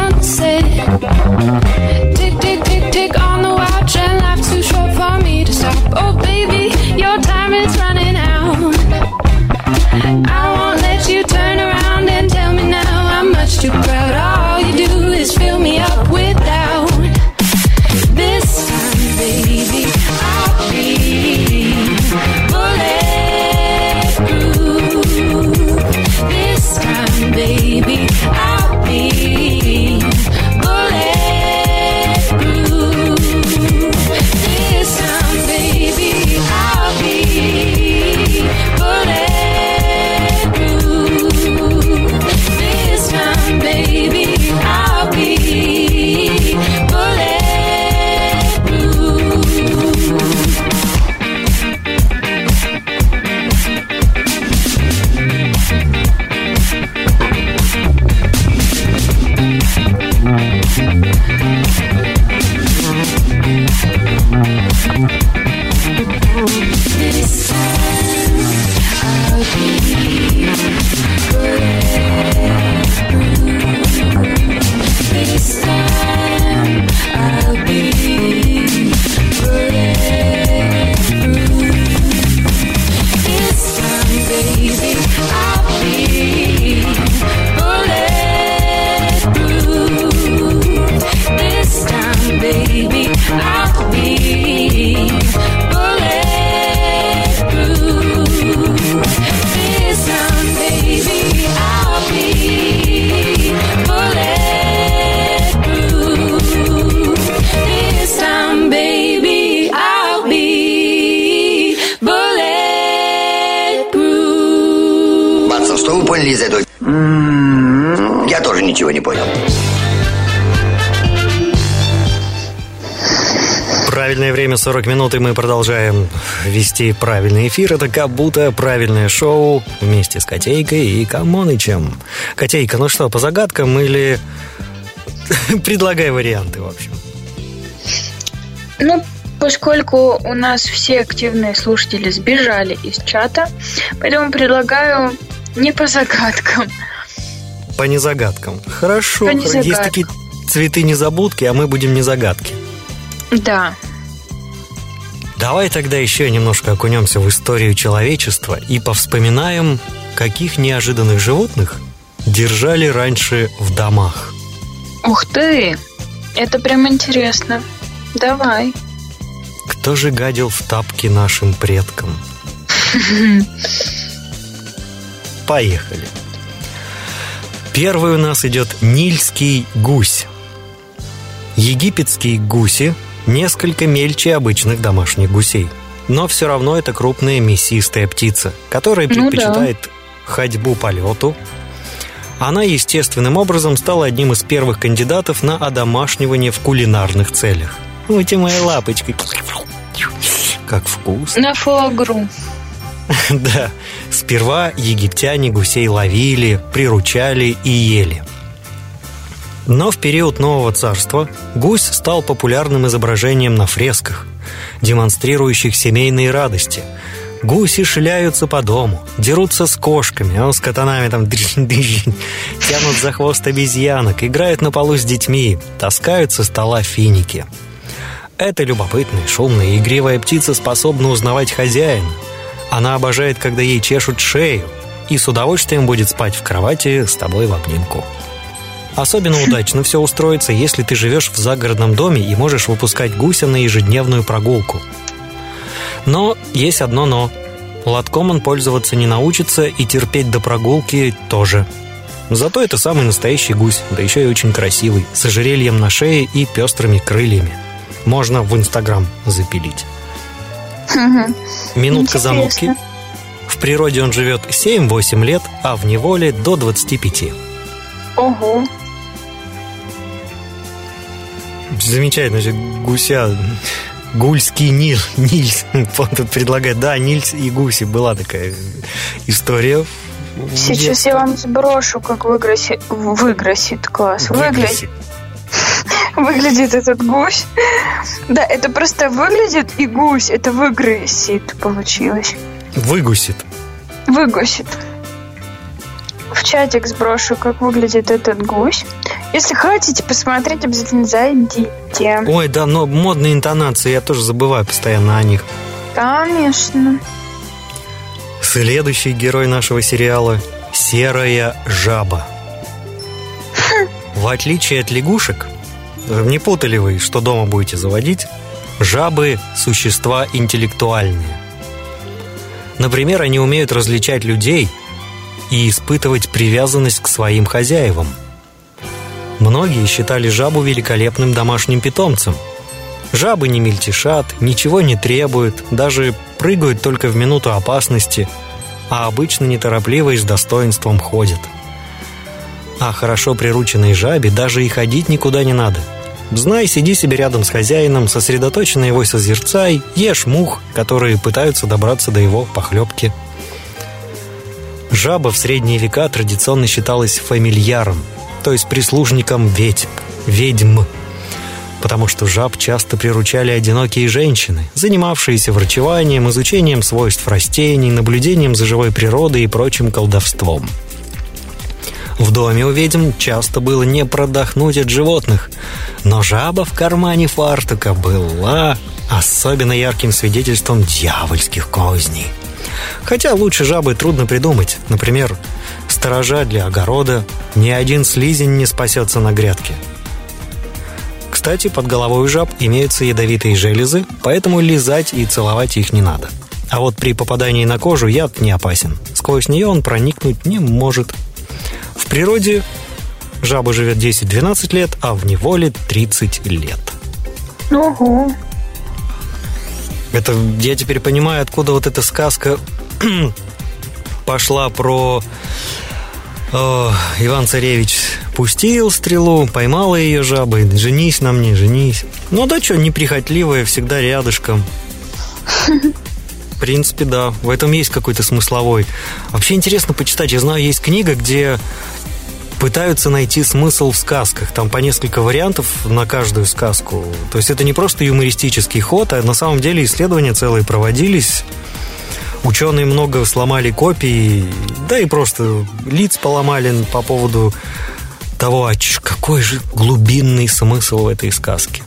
Правильное время 40 минут, и мы продолжаем вести правильный эфир. Это как будто правильное шоу вместе с Котейкой и Камонычем. Котейка, ну что, по загадкам или... Предлагай варианты, в общем. Ну, поскольку у нас все активные слушатели сбежали из чата, поэтому предлагаю не по загадкам. по незагадкам. Хорошо. По Есть незагадкам. такие цветы незабудки, а мы будем незагадки. Да. Давай тогда еще немножко окунемся в историю человечества и повспоминаем, каких неожиданных животных держали раньше в домах. Ух ты! Это прям интересно. Давай. Кто же гадил в тапки нашим предкам? Поехали. Первый у нас идет нильский гусь. Египетские гуси несколько мельче обычных домашних гусей. Но все равно это крупная мясистая птица, которая Ну да. предпочитает ходьбу по лету. Она естественным образом стала одним из первых кандидатов на одомашнивание в кулинарных целях. Ути моя лапочка. Как вкусно. На фуагру. Да, сперва египтяне гусей ловили, приручали и ели. Но в период Нового Царства гусь стал популярным изображением на фресках, демонстрирующих семейные радости. Гуси шляются по дому, дерутся с кошками, а с катанами там тянут за хвост обезьянок, играют на полу с детьми, таскают со стола финики. Эта любопытная, шумная и игривая птица способна узнавать хозяина. Она обожает, когда ей чешут шею, и с удовольствием будет спать в кровати с тобой в обнимку. Особенно удачно все устроится, если ты живешь в загородном доме и можешь выпускать гуся на ежедневную прогулку. Но есть одно «но». Лотком он пользоваться не научится и терпеть до прогулки тоже. Зато это самый настоящий гусь, да еще и очень красивый, с ожерельем на шее и пестрыми крыльями. Можно в Инстаграм запилить. Минутка замутки. В природе он живет 7-8 лет, а в неволе до 25. Ого. Замечательно, же гуся Гульский Нил, Нильс. Он тут предлагает, да, Нильс и Гуси. Была такая история. Сейчас я вам сброшу, как выгросит... Выгросит, класс. Выглядит. Выглядит. Выглядит этот гусь. Да, это просто выглядит и гусь. Это выгросит получилось. Выгусит. Выгусит. В чатик сброшу, как выглядит этот гусь. Если хотите посмотреть, обязательно зайдите. Ой, да, но модные интонации, я тоже забываю постоянно о них. Конечно. Следующий герой нашего сериала – серая жаба. В отличие от лягушек, не путали вы, что дома будете заводить, жабы – существа интеллектуальные. Например, они умеют различать людей и испытывать привязанность к своим хозяевам. Многие считали жабу великолепным домашним питомцем. Жабы не мельтешат, ничего не требуют, даже прыгают только в минуту опасности, а обычно неторопливо и с достоинством ходят. А хорошо прирученной жабе даже и ходить никуда не надо. Знай, сиди себе рядом с хозяином, сосредоточенно его созерцай, ешь мух, которые пытаются добраться до его похлебки. Жаба в средние века традиционно считалась фамильяром, то есть прислужником ведьм, ведьм, потому что жаб часто приручали одинокие женщины, занимавшиеся врачеванием, изучением свойств растений, наблюдением за живой природой и прочим колдовством. В доме у ведьм часто было не продохнуть от животных, но жаба в кармане фартука была особенно ярким свидетельством дьявольских козней. Хотя лучше жабы трудно придумать. Например, сторожа для огорода ни один слизень не спасется на грядке. Кстати, под головой у жаб имеются ядовитые железы, поэтому лизать и целовать их не надо. А вот при попадании на кожу яд не опасен. Сквозь нее он проникнуть не может. В природе жаба живет 10-12 лет, а в неволе 30 лет. Ого. Это я теперь понимаю, откуда вот эта сказка пошла про о, Иван Царевич пустил стрелу, поймала ее жабой, женись на мне, женись. Ну да что, неприхотливая, всегда рядышком. В принципе, да, в этом есть какой-то смысловой. Вообще интересно почитать. Я знаю, есть книга, где пытаются найти смысл в сказках. Там по несколько вариантов на каждую сказку. То есть это не просто юмористический ход, а на самом деле исследования целые проводились. Ученые много сломали копий, да и просто лиц поломали по поводу того, а какой же глубинный смысл в этой сказке.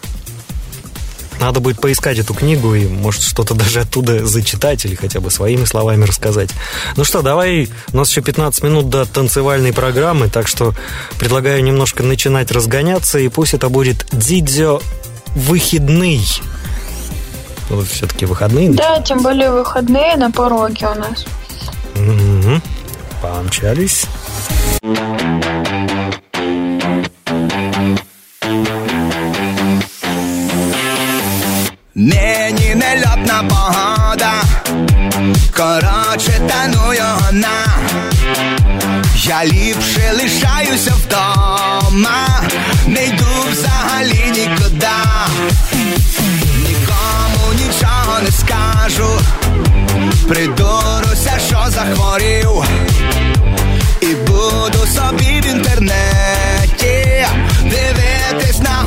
Надо будет поискать эту книгу и, может, что-то даже оттуда зачитать или хотя бы своими словами рассказать. Ну что, давай, у нас еще 15 минут до танцевальной программы, так что предлагаю немножко начинать разгоняться, и пусть это будет Дидзё выходный. Вот все-таки выходные. Да, тем более выходные на пороге у нас. Мгм. Помчались. Нині нельотна погода, коротше таную вона. Я ліпше лишаюся вдома, не йду взагалі нікуди. Нікому нічого не скажу, придуруся, що захворів. І буду собі в інтернеті дивитись на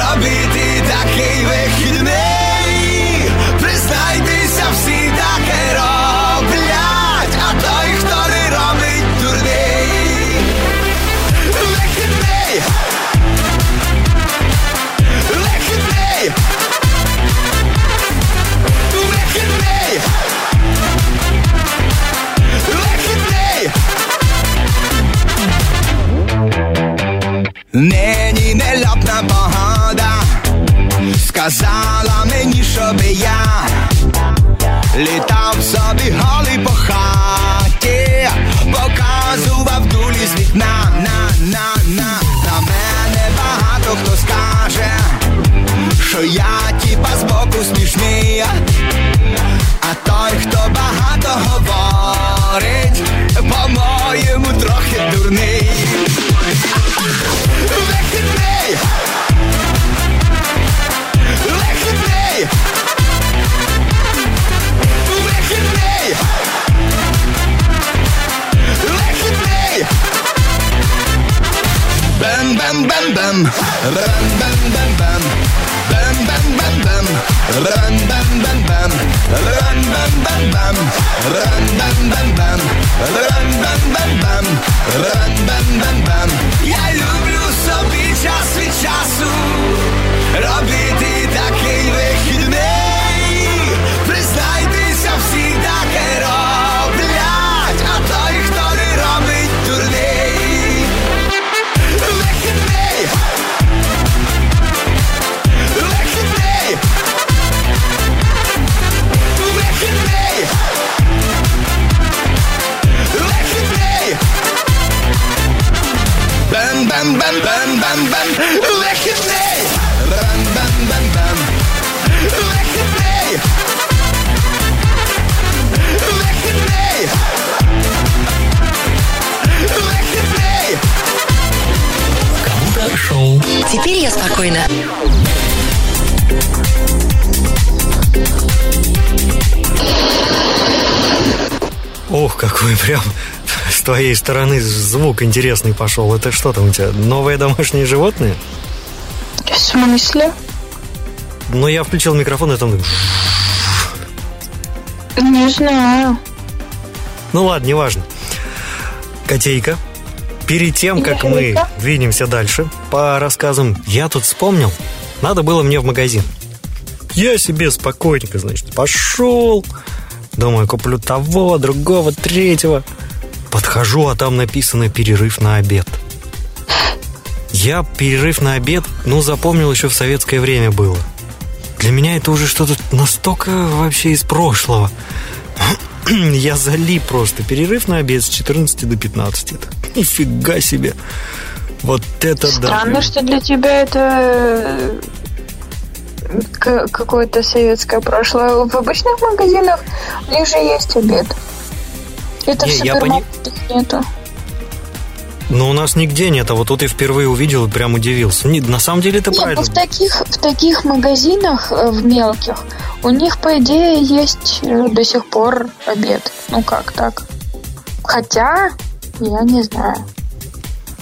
робити такий вихідний. Признайтеся, всі таке роблять, а той, хто не робить дурний. Вихідний! Вихідний! Вихідний! Вихідний! Сказала мені, щоб я літав собі голий по хаті, показував дулі з вікна, на, на, на, на мене багато хто скаже, що я тіпа збоку смішний, а той, хто багато говорить, по-моєму, трохи дурний. Вихідний! Бем-бем-бем-бем! Бем-бем-бем-бем! Бем-бем-бем-бем! Бем-бем-бем-бем! Бем-бем-бем-бем! Бем-бем-бем-бем! Бем-бем-бем-бем! Бем-бем-бем-бем! Я люблю собі час від часу робити бам бам бам бам Выходные! Бам бам бам бам Выходные! Выходные! Выходные! Кому-то шоу. Теперь я спокойна. Ох, какой прям с твоей стороны звук интересный пошел. Это что там у тебя, новые домашние животные? В смысле? Ну, я включил микрофон, и там... Не знаю. Ну ладно, неважно. Котейка, перед тем, как мы двинемся дальше по рассказам, я тут вспомнил, надо было мне в магазин. Я себе спокойненько, значит, пошел. Думаю, куплю того, другого, третьего. Подхожу, а там написано «перерыв на обед». Я перерыв на обед, ну, запомнил еще в советское время было. Для меня это уже что-то настолько вообще из прошлого. Я залип просто. Перерыв на обед с 14 до 15. Это нифига себе. Вот это да. Странно, что для тебя это э, какое-то советское прошлое. В обычных магазинах у них же есть обед. Это Не, в я пони- супермаркетах нету. Но у нас нигде нет, а вот тут я впервые увидел и прям удивился. Не, на самом деле это Нет, ну правильно. в таких, в таких магазинах, э, в мелких, у них, по идее, есть э, до сих пор обед. Ну как так? Хотя, я не знаю.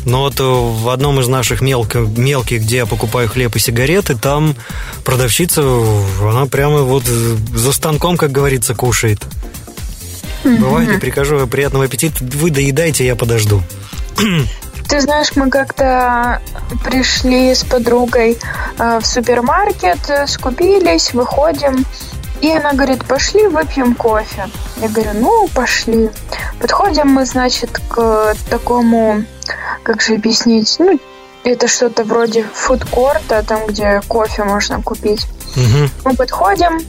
Но вот э, в одном из наших мелко, мелких, где я покупаю хлеб и сигареты, там продавщица, она прямо вот за станком, как говорится, кушает. Бывает, и прикажу, приятного аппетита, вы доедайте, я подожду. Ты знаешь, мы как-то пришли с подругой э, в супермаркет, э, скупились, выходим, и она говорит, пошли выпьем кофе. Я говорю, ну, пошли. Подходим мы, значит, к такому, как же объяснить, ну, это что-то вроде фудкорта, там, где кофе можно купить. Мы подходим,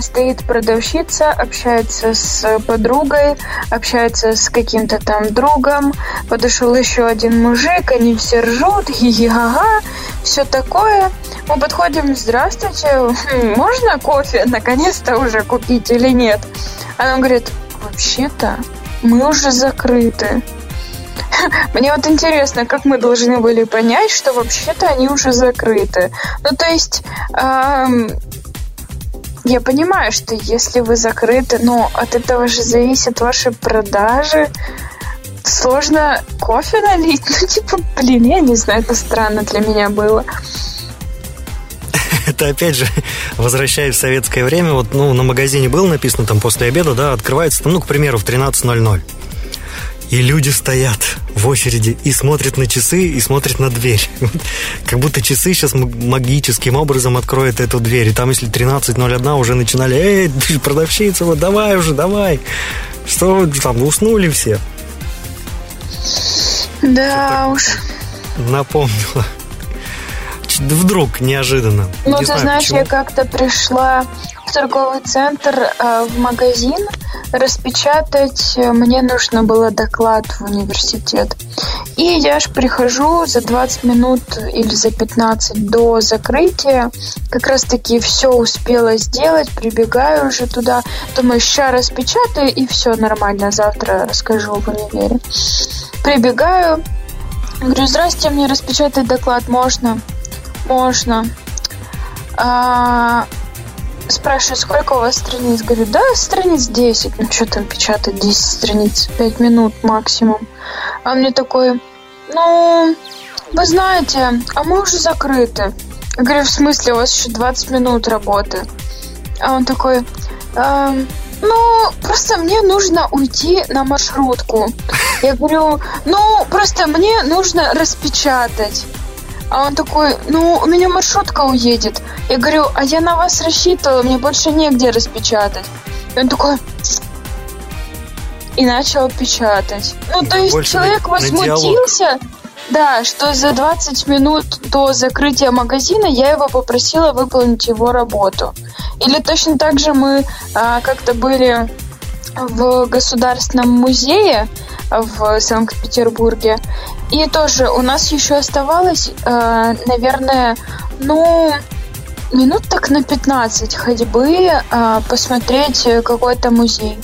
стоит продавщица, общается с подругой, общается с каким-то там другом. Подошел еще один мужик, они все ржут, хи-хи-га-га, все такое. Мы подходим, здравствуйте, хм, можно кофе наконец-то уже купить или нет? Она говорит, вообще-то мы уже закрыты. Мне вот интересно, как мы должны были понять, что вообще-то они уже закрыты. Ну, то есть, я понимаю, что если вы закрыты, но от этого же зависят ваши продажи. Сложно кофе налить. Ну, типа, блин, я не знаю, это странно для меня было. Это опять же, возвращаясь в советское время, вот, ну, на магазине было написано там после обеда, да, открывается, там, ну, к примеру, в 13.00. И люди стоят в очереди и смотрят на часы, и смотрят на дверь. Как будто часы сейчас магическим образом откроют эту дверь. И там, если 13.01, уже начинали, эй, ты продавщица, вот давай уже, давай. Что там, уснули все? Да уж. Напомнила. Вдруг, неожиданно. Ну, Не ты знаю, знаешь, почему. я как-то пришла в торговый центр, э, в магазин распечатать. э, Мне нужно было доклад в университет. И я ж прихожу за 20 минут или за 15 до закрытия. Как раз таки все успела сделать, прибегаю уже туда. Думаю, ща распечатаю и все нормально, завтра расскажу в универе. Прибегаю, говорю, здрасте, мне распечатать доклад можно? Можно. А, спрашиваю, сколько у вас страниц? Говорю, да, страниц 10. Ну, что там печатать 10 страниц? 5 минут максимум. А мне такой, ну, вы знаете, а мы уже закрыты. Я говорю, в смысле, у вас еще 20 минут работы. А он такой, «Эм, ну, просто мне нужно уйти на маршрутку. Я говорю, ну, просто мне нужно распечатать. А он такой, ну, у меня маршрутка уедет. Я говорю, а я на вас рассчитывала, мне больше негде распечатать. И он такой, и начал печатать. Ну, то есть Больше человек на- на возмутился, да, что за 20 минут до закрытия магазина я его попросила выполнить его работу. Или точно так же мы а, как-то были в Государственном музее в Санкт-Петербурге. И тоже у нас еще оставалось, э, наверное, ну, минут так на 15 ходьбы э, посмотреть какой-то музей.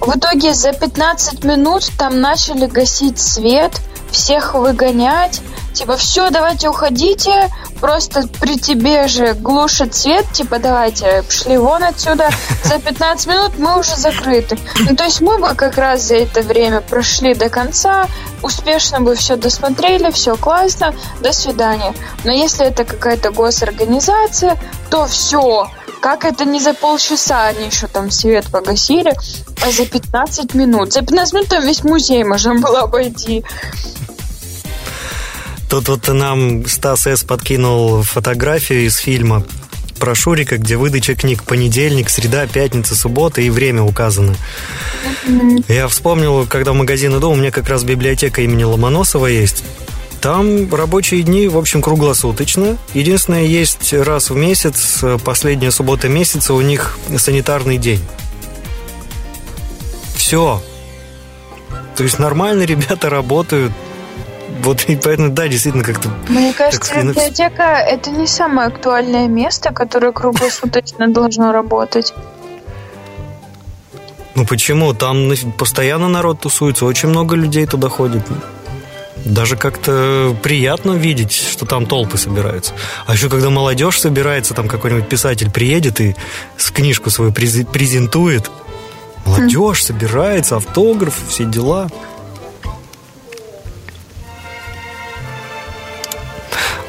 В итоге за 15 минут там начали гасить свет, всех выгонять. Типа, все, давайте уходите, просто при тебе же глушит свет, типа, давайте, пошли вон отсюда. За 15 минут мы уже закрыты. Ну, то есть мы бы как раз за это время прошли до конца, успешно бы все досмотрели, все классно, до свидания. Но если это какая-то госорганизация, то все, как это не за полчаса они еще там свет погасили, а за 15 минут. За 15 минут там весь музей можно было обойти. Тут вот нам Стас С. подкинул фотографию из фильма про Шурика, где выдача книг понедельник, среда, пятница, суббота и время указано. Я вспомнил, когда в магазин иду, у меня как раз библиотека имени Ломоносова есть. Там рабочие дни, в общем, круглосуточно. Единственное, есть раз в месяц, последняя суббота месяца, у них санитарный день. Все. То есть нормально ребята работают. Вот и поэтому, да, действительно, как-то... Мне кажется, Так, библиотека это не самое актуальное место, которое круглосуточно должно работать. Ну почему? Там постоянно народ тусуется, очень много людей туда ходит. Даже как-то приятно видеть, что там толпы собираются. А еще когда молодежь собирается, там какой-нибудь писатель приедет и с книжку свою през- презентует. Молодежь собирается, автограф, все дела.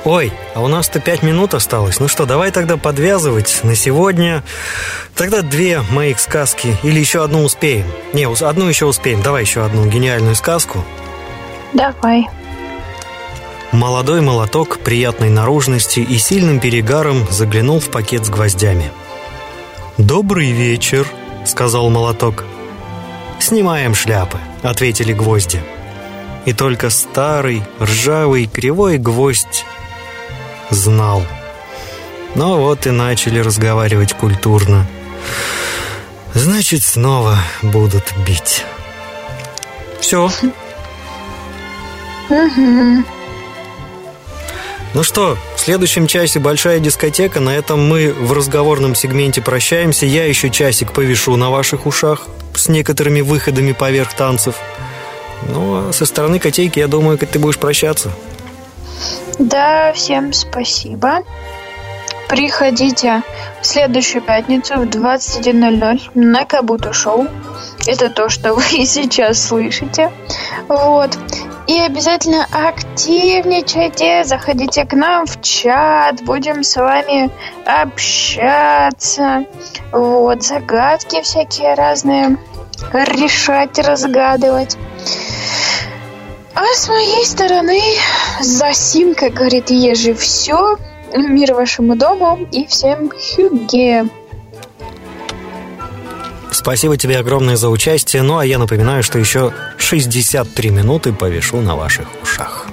Ой, а у нас-то пять минут осталось. Ну что, давай тогда подвязывать на сегодня. Тогда две моих сказки или еще одну успеем. Не, одну еще успеем. Давай еще одну гениальную сказку. Давай. Молодой молоток приятной наружности и сильным перегаром заглянул в пакет с гвоздями. «Добрый вечер», — сказал молоток. «Снимаем шляпы», — ответили гвозди. И только старый, ржавый, кривой гвоздь знал. Ну вот и начали разговаривать культурно. Значит, снова будут бить. Все. Угу. Ну что, в следующем часе большая дискотека. На этом мы в разговорном сегменте прощаемся. Я еще часик повешу на ваших ушах с некоторыми выходами поверх танцев. Ну, а со стороны котейки, я думаю, ты будешь прощаться. Да, всем спасибо. Приходите в следующую пятницу в 21.00 на Кабуто Шоу. Это то, что вы сейчас слышите. Вот. И обязательно активничайте, заходите к нам в чат, будем с вами общаться. Вот, загадки всякие разные решать, разгадывать. А с моей стороны, за сим, как говорит Ежи, все. Мир вашему дому и всем хюге. Спасибо тебе огромное за участие. Ну, а я напоминаю, что еще 63 минуты повешу на ваших ушах.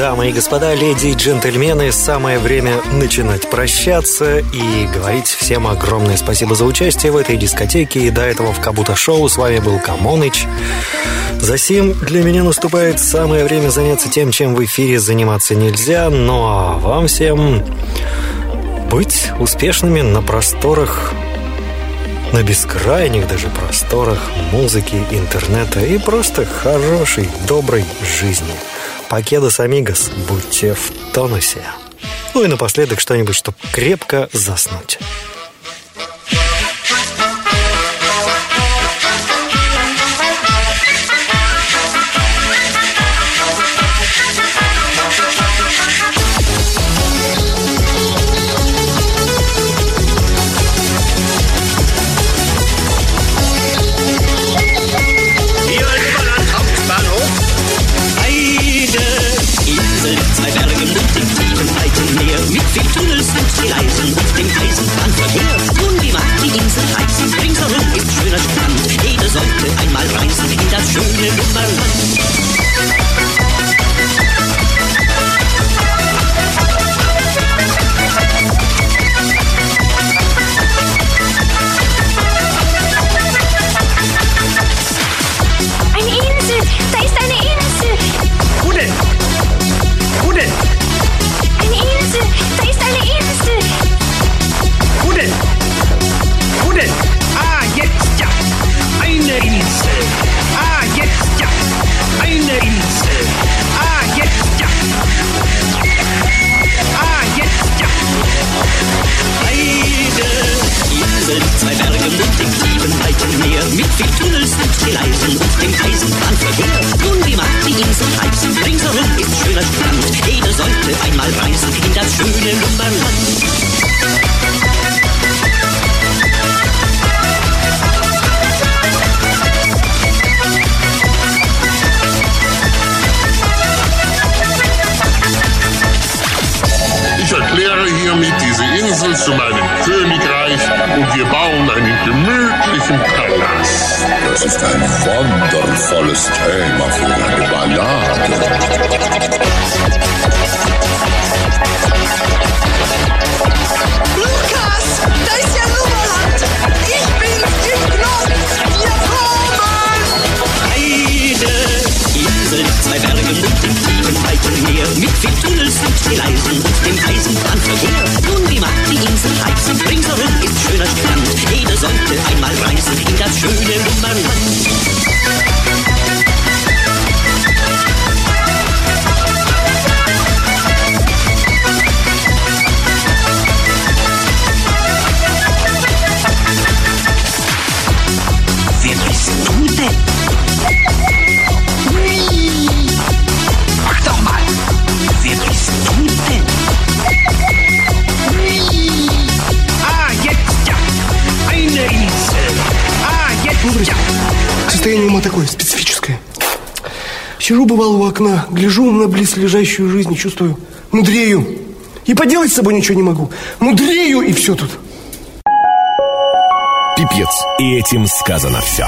Дамы и господа, леди и джентльмены, самое время начинать прощаться и говорить всем огромное спасибо за участие в этой дискотеке. И до этого в Кабута Шоу с вами был Камоныч. Засим для меня наступает самое время заняться тем, чем в эфире заниматься нельзя. Ну а вам всем быть успешными на просторах на бескрайних даже просторах музыки, интернета и просто хорошей, доброй жизни. Покедос амигос, будьте в тонусе. Ну и напоследок что-нибудь, чтобы крепко заснуть. Und Gleisen und dem Eisenbahnverkehr. Nun, wie mag die Insel heißen? Ringsherum ist schöner Strand. Jeder sollte einmal reisen in das schöne Lummerland. Viel Tunnels und Gleisen und dem Eisenbahnverkehr. Nun, wie mag die Insel heißen? Ringsherum ist schöner Strand. Jeder sollte einmal reisen in das schöne Lummerland. Insel zu meinem Königreich und wir bauen einen gemütlichen Palast. Das ist ein wundervolles Thema für eine Ballade. Meer mit viel Tunnels und Gleisen und dem Eisenbahnverkehr. Nun, wie mag die Insel heißen? Ringsherum ist schöner Strand. Jeder sollte einmal reisen in das schöne Lummerland. Состояние ума такое, специфическое. Сижу, бывало, у окна, гляжу на близлежащую жизнь чувствую, мудрею. И поделать с собой ничего не могу. Мудрею, и все тут. Пипец. И этим сказано все.